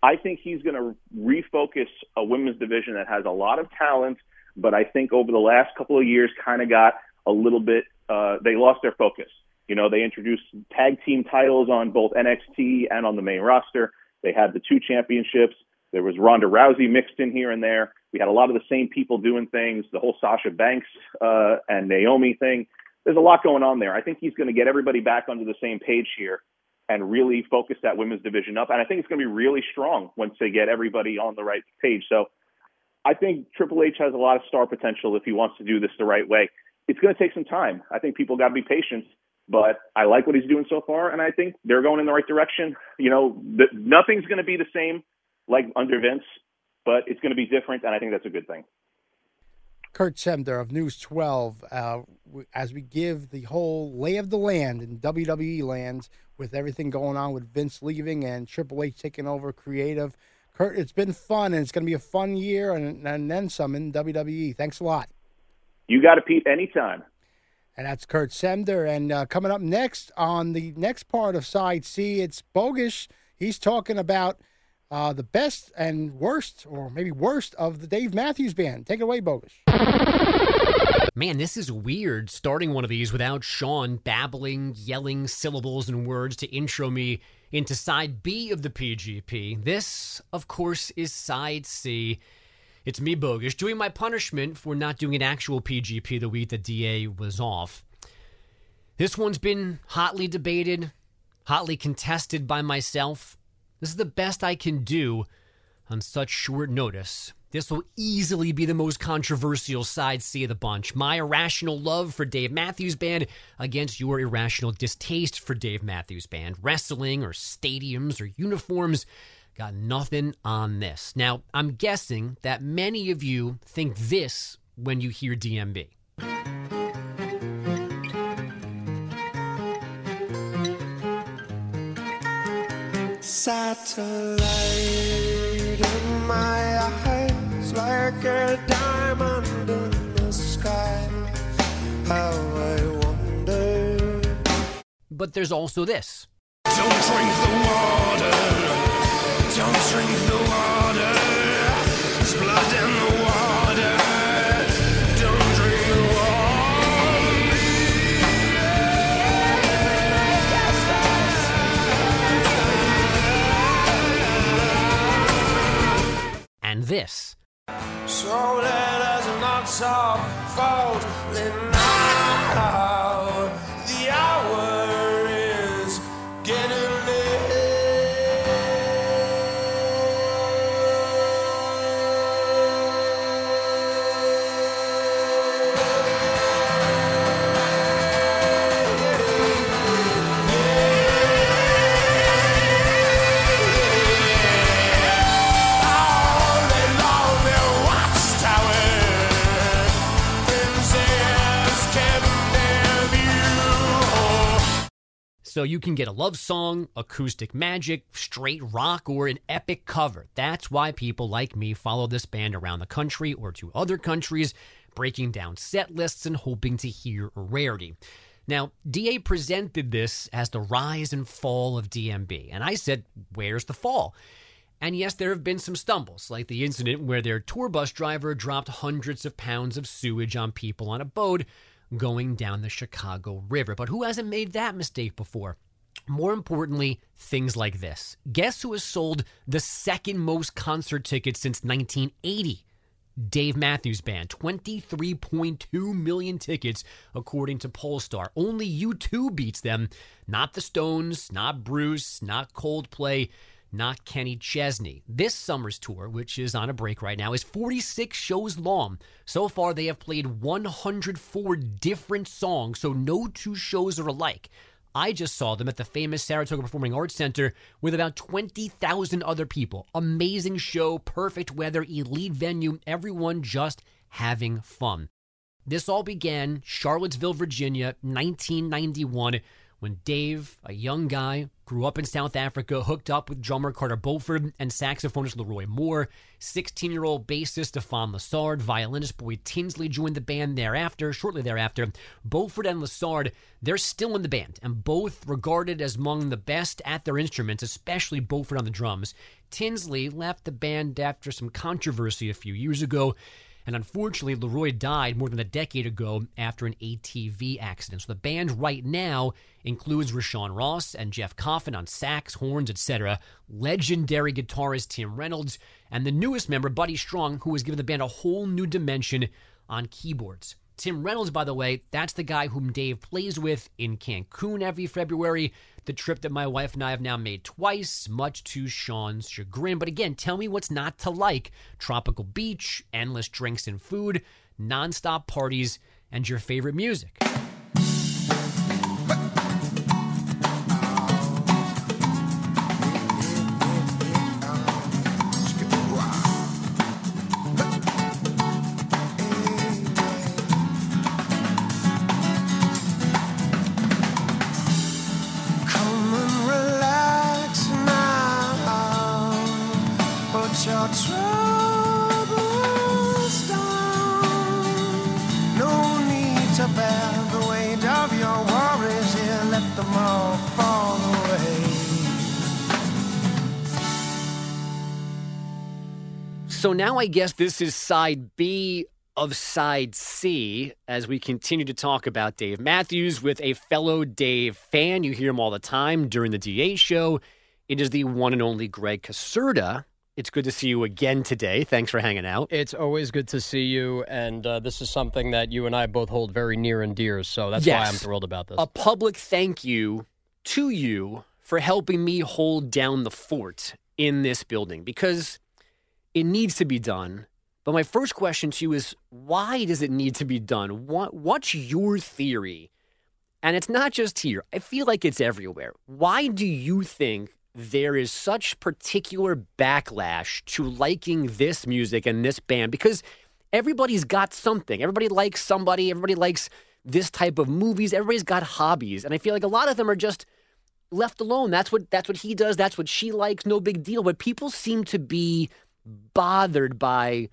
I think he's going to refocus a women's division that has a lot of talent, but I think over the last couple of years, kind of got a little bit. Uh, they lost their focus. You know, they introduced tag team titles on both NXT and on the main roster. They had the two championships. There was Ronda Rousey mixed in here and there. We had a lot of the same people doing things. The whole Sasha Banks uh, and Naomi thing there's a lot going on there. I think he's going to get everybody back onto the same page here and really focus that women's division up. And I think it's going to be really strong once they get everybody on the right page. So I think Triple H has a lot of star potential if he wants to do this the right way. It's going to take some time. I think people got to be patient, but I like what he's doing so far, and I think they're going in the right direction. You know, the, nothing's going to be the same like under Vince, but it's going to be different, and I think that's a good thing. Kurt Semder of News 12 uh, as we give the whole lay of the land in WWE lands with everything going on with Vince leaving and Triple H taking over creative. Kurt, it's been fun and it's going to be a fun year and, and then some in WWE. Thanks a lot. You got to Pete anytime. And that's Kurt Semder. And uh, coming up next on the next part of Side C, it's Bogus. He's talking about uh, the best and worst, or maybe worst, of the Dave Matthews Band. Take it away, Bogus. Man, this is weird starting one of these without Sean babbling, yelling syllables and words to intro me into side B of the PGP. This, of course, is side C. It's me, Bogus, doing my punishment for not doing an actual PGP the week that DA was off. This one's been hotly debated, hotly contested by myself. This is the best I can do on such short notice. This will easily be the most controversial side C of the bunch. My irrational love for Dave Matthews Band against your irrational distaste for Dave Matthews Band. Wrestling or stadiums or uniforms got nothing on this. Now, I'm guessing that many of you think this when you hear DMB. Satellite in my eyes like a diamond in the sky. How I wonder. But there's also this. Don't drink the water. Don't drink the water. There's blood in the and this. So So you can get a love song, acoustic magic, straight rock, or an epic cover. That's why people like me follow this band around the country or to other countries, breaking down set lists and hoping to hear a rarity. Now, DA presented this as the rise and fall of DMB, and I said, Where's the fall? And yes, there have been some stumbles, like the incident where their tour bus driver dropped hundreds of pounds of sewage on people on a boat going down the Chicago River. But who hasn't made that mistake before? More importantly, things like this. Guess who has sold the second most concert tickets since 1980? Dave Matthews Band, 23.2 million tickets, according to Pollstar. Only U2 beats them. Not the Stones, not Bruce, not Coldplay not Kenny Chesney. This summer's tour, which is on a break right now, is 46 shows long. So far, they have played 104 different songs, so no two shows are alike. I just saw them at the famous Saratoga Performing Arts Center with about 20,000 other people. Amazing show, perfect weather, elite venue, everyone just having fun. This all began Charlottesville, Virginia, 1991, when Dave, a young guy, grew up in South Africa, hooked up with drummer Carter Beauford and saxophonist Leroy Moore. 16 year old bassist Stefan Lessard, violinist Boyd Tinsley joined the band thereafter. Shortly thereafter, Beauford and Lessard, they're still in the band and both regarded as among the best at their instruments, especially Beauford on the drums. Tinsley left the band after some controversy a few years ago. And unfortunately, Leroy died more than a decade ago after an ATV accident. So the band right now includes Rashawn Ross and Jeff Coffin on sax, horns, etc., legendary guitarist Tim Reynolds, and the newest member, Buddy Strong, who has given the band a whole new dimension on keyboards. Tim Reynolds, by the way, that's the guy whom Dave plays with in Cancun every February, the trip that my wife and I have now made twice, much to Sean's chagrin. But again, tell me what's not to like tropical beach, endless drinks and food, nonstop parties, and your favorite music. Now I guess this is side B of side C as we continue to talk about Dave Matthews with a fellow Dave fan. You hear him all the time during the DA show. It is the one and only Greg Caserta. It's good to see you again today. Thanks for hanging out. It's always good to see you, and uh, this is something that you and I both hold very near and dear. So that's why I'm thrilled about this. A public thank you to you for helping me hold down the fort in this building because it needs to be done. But my first question to you is why does it need to be done? What, what's your theory? And it's not just here, I feel like it's everywhere. Why do you think there is such particular backlash to liking this music and this band? Because everybody's got something. Everybody likes somebody, everybody likes this type of movies, everybody's got hobbies. And I feel like a lot of them are just left alone. That's what that's what he does, that's what she likes, no big deal. But people seem to be bothered by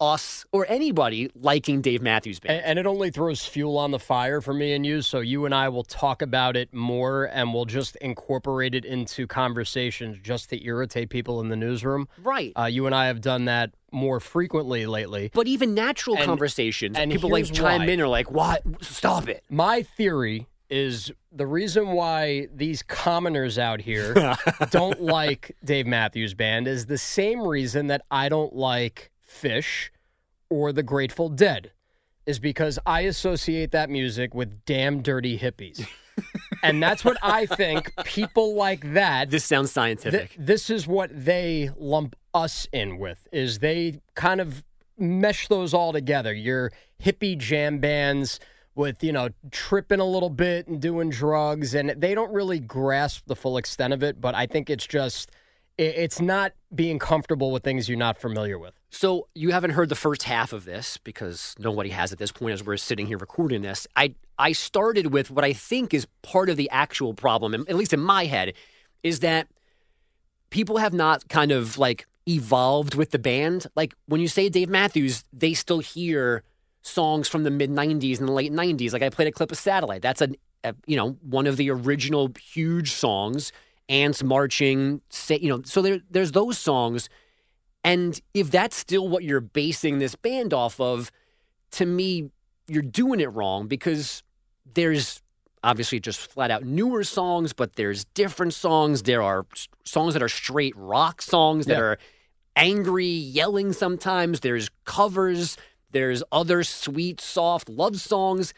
us or anybody liking Dave Matthews Band. And, and it only throws fuel on the fire for me and you. So you and I will talk about it more and we'll just incorporate it into conversations just to irritate people in the newsroom. Right. Uh, you and I have done that more frequently lately. But even natural And- conversations, and people like chime why. in or like, "What? Stop it!" My theory is the reason why these commoners out here don't like Dave Matthews Band is the same reason that I don't like Phish or the Grateful Dead is because I associate that music with damn dirty hippies. and that's what I think people like that This sounds Th- scientific. this is what they lump us in with is they kind of mesh those all together your hippie jam bands with you know tripping a little bit and doing drugs and they don't really grasp the full extent of it but i think it's just it's not being comfortable with things you're not familiar with So you haven't heard the first half of this because nobody has at this point as we're sitting here recording this. I I started with what I think is part of the actual problem, at least in my head, is that people have not kind of like evolved with the band. Like when you say Dave Matthews, they still hear songs from the mid '90s and the late '90s. Like I played a clip of Satellite. That's a, a you know one of the original huge songs. Ants marching, say, you know. So there, there's those songs. And if that's still what you're basing this band off of, to me, you're doing it wrong because there's obviously just flat out newer songs, but there's different songs. There are songs that are straight rock songs that Yeah. are angry, yelling sometimes. There's covers. There's other sweet, soft love songs.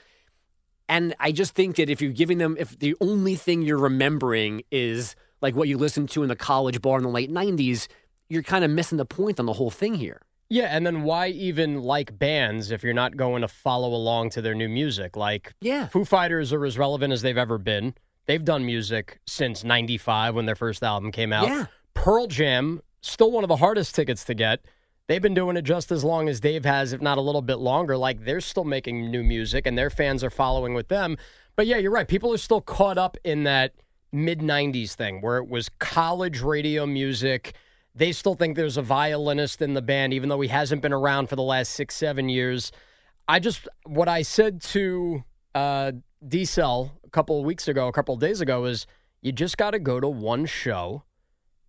And I just think that if you're giving them, if the only thing you're remembering is like what you listened to in the college bar in the late 90s, you're kind of missing the point on the whole thing here. yeah and then why even like bands if you're not going to follow along to their new music like Yeah. Foo Fighters are as relevant as they've ever been. They've done music since 95 when their first album came out. Yeah. Pearl Jam, still one of the hardest tickets to get. They've been doing it just as long as Dave has, if not a little bit longer. Like they're still making new music and their fans are following with them. But yeah, you're right. People are still caught up in that mid 90s thing where it was college radio music. They still think there's a violinist in the band, even though he hasn't been around for the last six, seven years. I just, what I said to uh, D Cell a couple of weeks ago, a couple of days ago, is you just got to go to one show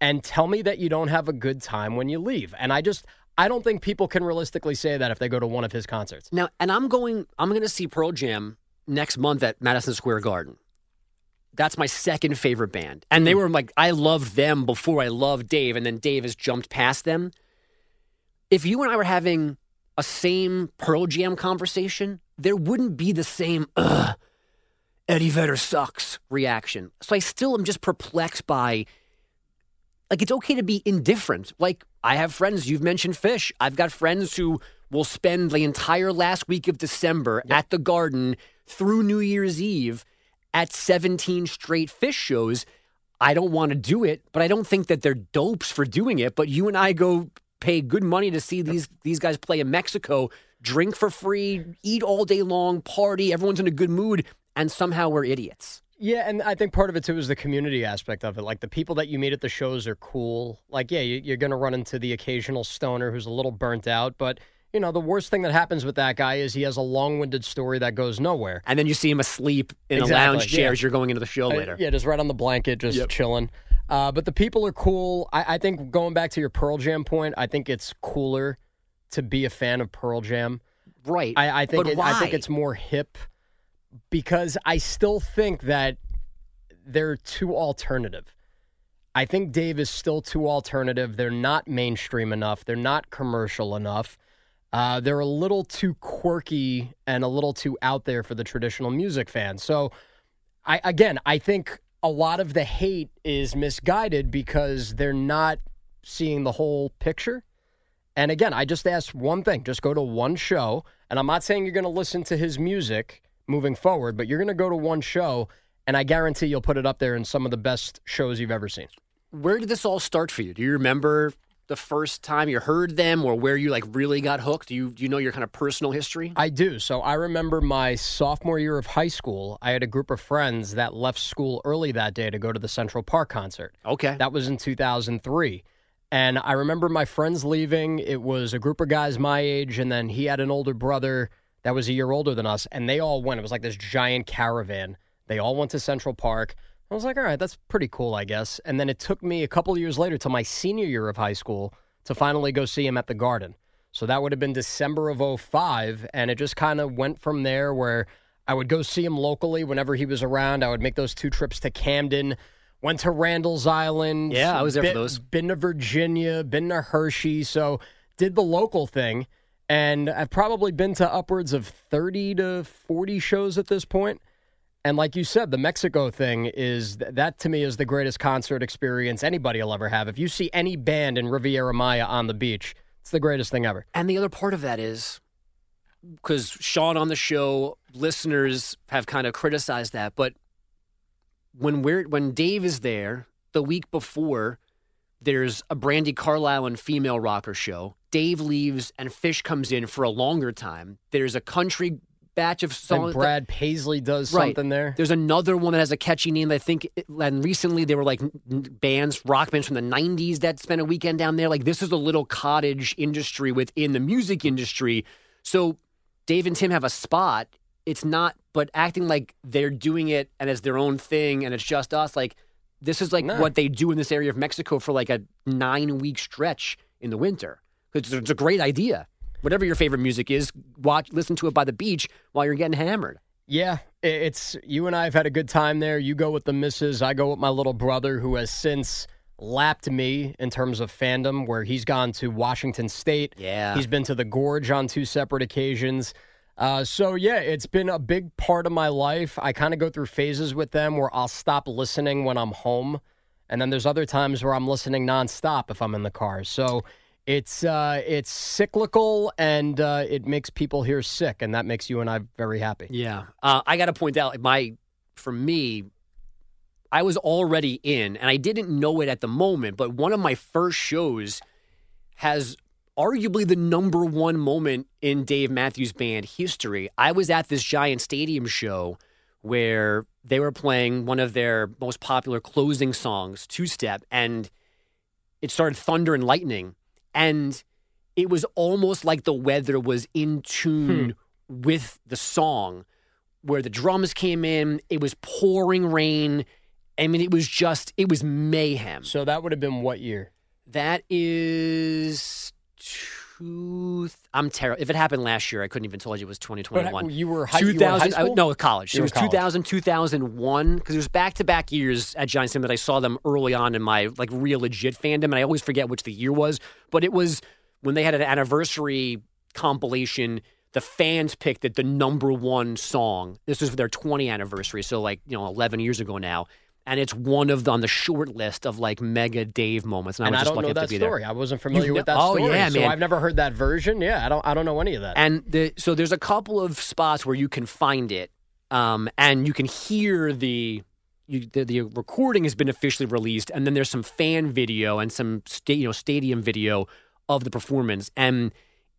and tell me that you don't have a good time when you leave. And I just, I don't think people can realistically say that if they go to one of his concerts. Now, and I'm going, I'm going to see Pearl Jam next month at Madison Square Garden. That's my second favorite band. And they hmm. were like, I loved them before I loved Dave, and then Dave has jumped past them. If you and I were having a same Pearl Jam conversation, there wouldn't be the same, ugh, Eddie Vedder sucks reaction. So I still am just perplexed by, like, it's okay to be indifferent. Like, I have friends, you've mentioned Phish. I've got friends who will spend the entire last week of December at the garden through New Year's Eve at 17 straight Phish shows. I don't want to do it, but I don't think that they're dopes for doing it. But you and I go pay good money to see these these guys play in Mexico, drink for free, eat all day long, party, everyone's in a good mood, and somehow we're idiots. Yeah, and I think part of it too is the community aspect of it. Like the people that you meet at the shows are cool. Like, yeah, you- you're going to run into the occasional stoner who's a little burnt out, but you know the worst thing that happens with that guy is he has a long-winded story that goes nowhere. And then you see him asleep in Exactly, a lounge chair yeah. as you're going into the show Uh, later. yeah, just right on the blanket, just Yep. chilling. Uh, but the people are cool. I, I think going back to your Pearl Jam point, I think it's cooler to be a fan of Pearl Jam. Right. I, I think it, I think it's more hip because I still think that they're too alternative. I think Dave is still too alternative. They're not mainstream enough. They're not commercial enough. Uh, they're a little too quirky and a little too out there for the traditional music fan. So, I again, I think a lot of the hate is misguided because they're not seeing the whole picture. And again, I just ask one thing: just go to one show. And I'm not saying you're going to listen to his music moving forward, but you're going to go to one show, and I guarantee you'll put it up there in some of the best shows you've ever seen. Where did this all start for you? Do you remember the first time you heard them or where you like really got hooked? Do you do you know your kind of personal history? I do. So I remember my sophomore year of high school. I had a group of friends that left school early that day to go to the Central Park concert. Okay. That was in 2003. And I remember my friends leaving. It was a group of guys my age, and then he had an older brother that was a year older than us, and they all went. It was like this giant caravan. They all went to Central Park. I was like, all right, that's pretty cool, I guess. And then it took me a couple of years later to my senior year of high school to finally go see him at the Garden. So that would have been December of 05. And it just kind of went from there where I would go see him locally whenever he was around. I would make those two trips to Camden, went to Randall's Island. Yeah, I was there for those. Been to Virginia, been to Hershey. So did the local thing. And I've probably been to upwards of 30 to 40 shows at this point. And like you said, the Mexico thing is that to me is the greatest concert experience anybody will ever have. If you see any band in Riviera Maya on the beach, it's the greatest thing ever. And the other part of that is because Sean on the show, listeners have kind of criticized that, but when we're when Dave is there the week before, there's a Brandi Carlile and female rocker show. Dave leaves and Phish comes in for a longer time. There's a country batch of songs. And Brad Paisley does Right. something there. There's another one that has a catchy name. that I think, and recently they were like bands, rock bands from the '90s that spent a weekend down there. Like this is a little cottage industry within the music industry. So Dave and Tim have a spot. It's not, but acting like they're doing it and as their own thing, and it's just us. Like this is like No. what they do in this area of Mexico for like a nine week stretch in the winter. It's, it's a great idea. Whatever your favorite music is, watch, listen to it by the beach while you're getting hammered. Yeah, it's you and I have had a good time there. You go with the missus, I go with my little brother, who has since lapped me in terms of fandom, where he's gone to Washington State. Yeah. he's been to the Gorge on two separate occasions. Uh, so yeah, it's been a big part of my life. I kind of go through phases with them where I'll stop listening when I'm home, and then there's other times where I'm listening nonstop if I'm in the car. So. It's uh, it's cyclical and uh, it makes people here sick, and that makes you and I very happy. Yeah. Uh, I got to point out, my, for me, I was already in, and I didn't know it at the moment, but one of my first shows has arguably the number one moment in Dave Matthews Band history. I was at this giant stadium show where they were playing one of their most popular closing songs, Two Step, and it started thunder and lightning. And it was almost like the weather was in tune hmm. with the song, where the drums came in, it was pouring rain. I mean, it was just, it was mayhem. So that would have been what year? That is two. I'm terrible. If it happened last year, I couldn't even told you it was 2021. But you were high- you were high 2000 school? no, college. You it was college. 2000, 2001, because it was back to back years at Giants Stadium that I saw them early on in my like real legit fandom, and I always forget which the year was. But it was when they had an anniversary compilation. The fans picked it the number one song. This was for their 20th anniversary, so like you know 11 years ago now. And it's one of the on the short list of like mega Dave moments. And, And I I was just don't know that to be there. story. I wasn't familiar You've with that oh, story. yeah, so man. I've never heard that version. Yeah, I don't I don't know any of that. And the, so there's a couple of spots where you can find it, um, and you can hear the, you, the the recording has been officially released, and then there's some fan video and some sta- you know stadium video of the performance, and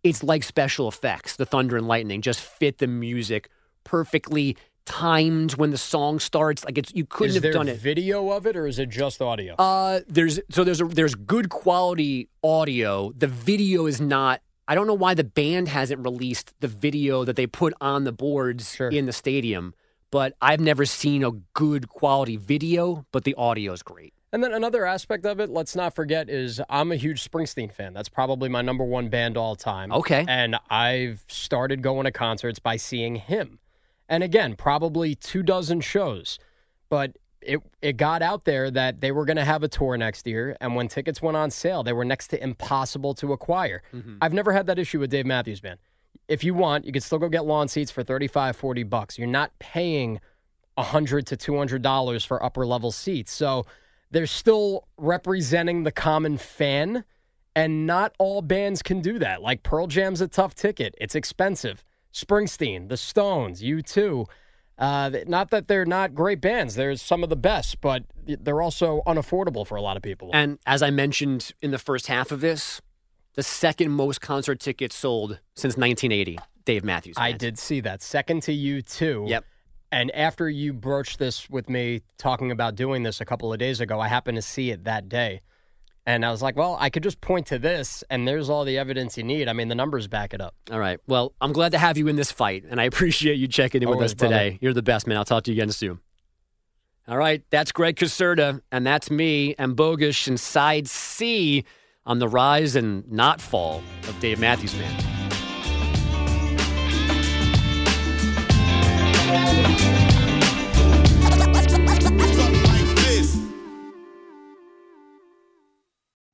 it's like special effects. The thunder and lightning just fit the music perfectly timed when the song starts. Like it's you couldn't is have done it. video of it or is it just audio? Uh, there's so there's a, there's good quality audio. The video is not. I don't know why the band hasn't released the video that they put on the boards in the stadium. But I've never seen a good quality video. But the audio is great. And then another aspect of it, let's not forget, is I'm a huge Springsteen fan. That's probably my number one band all time. Okay. And I've started going to concerts by seeing him. And again, probably two dozen shows. But it it got out there that they were going to have a tour next year. And when tickets went on sale, they were next to impossible to acquire. Mm-hmm. I've never had that issue with Dave Matthews Band. If you want, you can still go get lawn seats for 35, 40 bucks. You're not paying 100 to 200 dollars for upper level seats. So they're still representing the common fan and not all bands can do that. Like Pearl Jam's a tough ticket. It's expensive. Springsteen, The Stones, U2, uh, not that they're not great bands. They're some of the best, but they're also unaffordable for a lot of people. And as I mentioned in the first half of this, the second most concert tickets sold since 1980. Dave Matthews. I did see that. Second to U2. Yep. And after you broached this with me talking about doing this a couple of days ago, I happened to see it that day. And I was like, well, I could just point to this and there's all the evidence you need. I mean, the numbers back it up. All right. Well, I'm glad to have you in this fight, and I appreciate you checking in with us today. brother. You're the best, man. I'll talk to you again soon. All right. That's Greg Caserta, and that's me and Bogus, and Side C on the rise and not fall of Dave Matthews Band.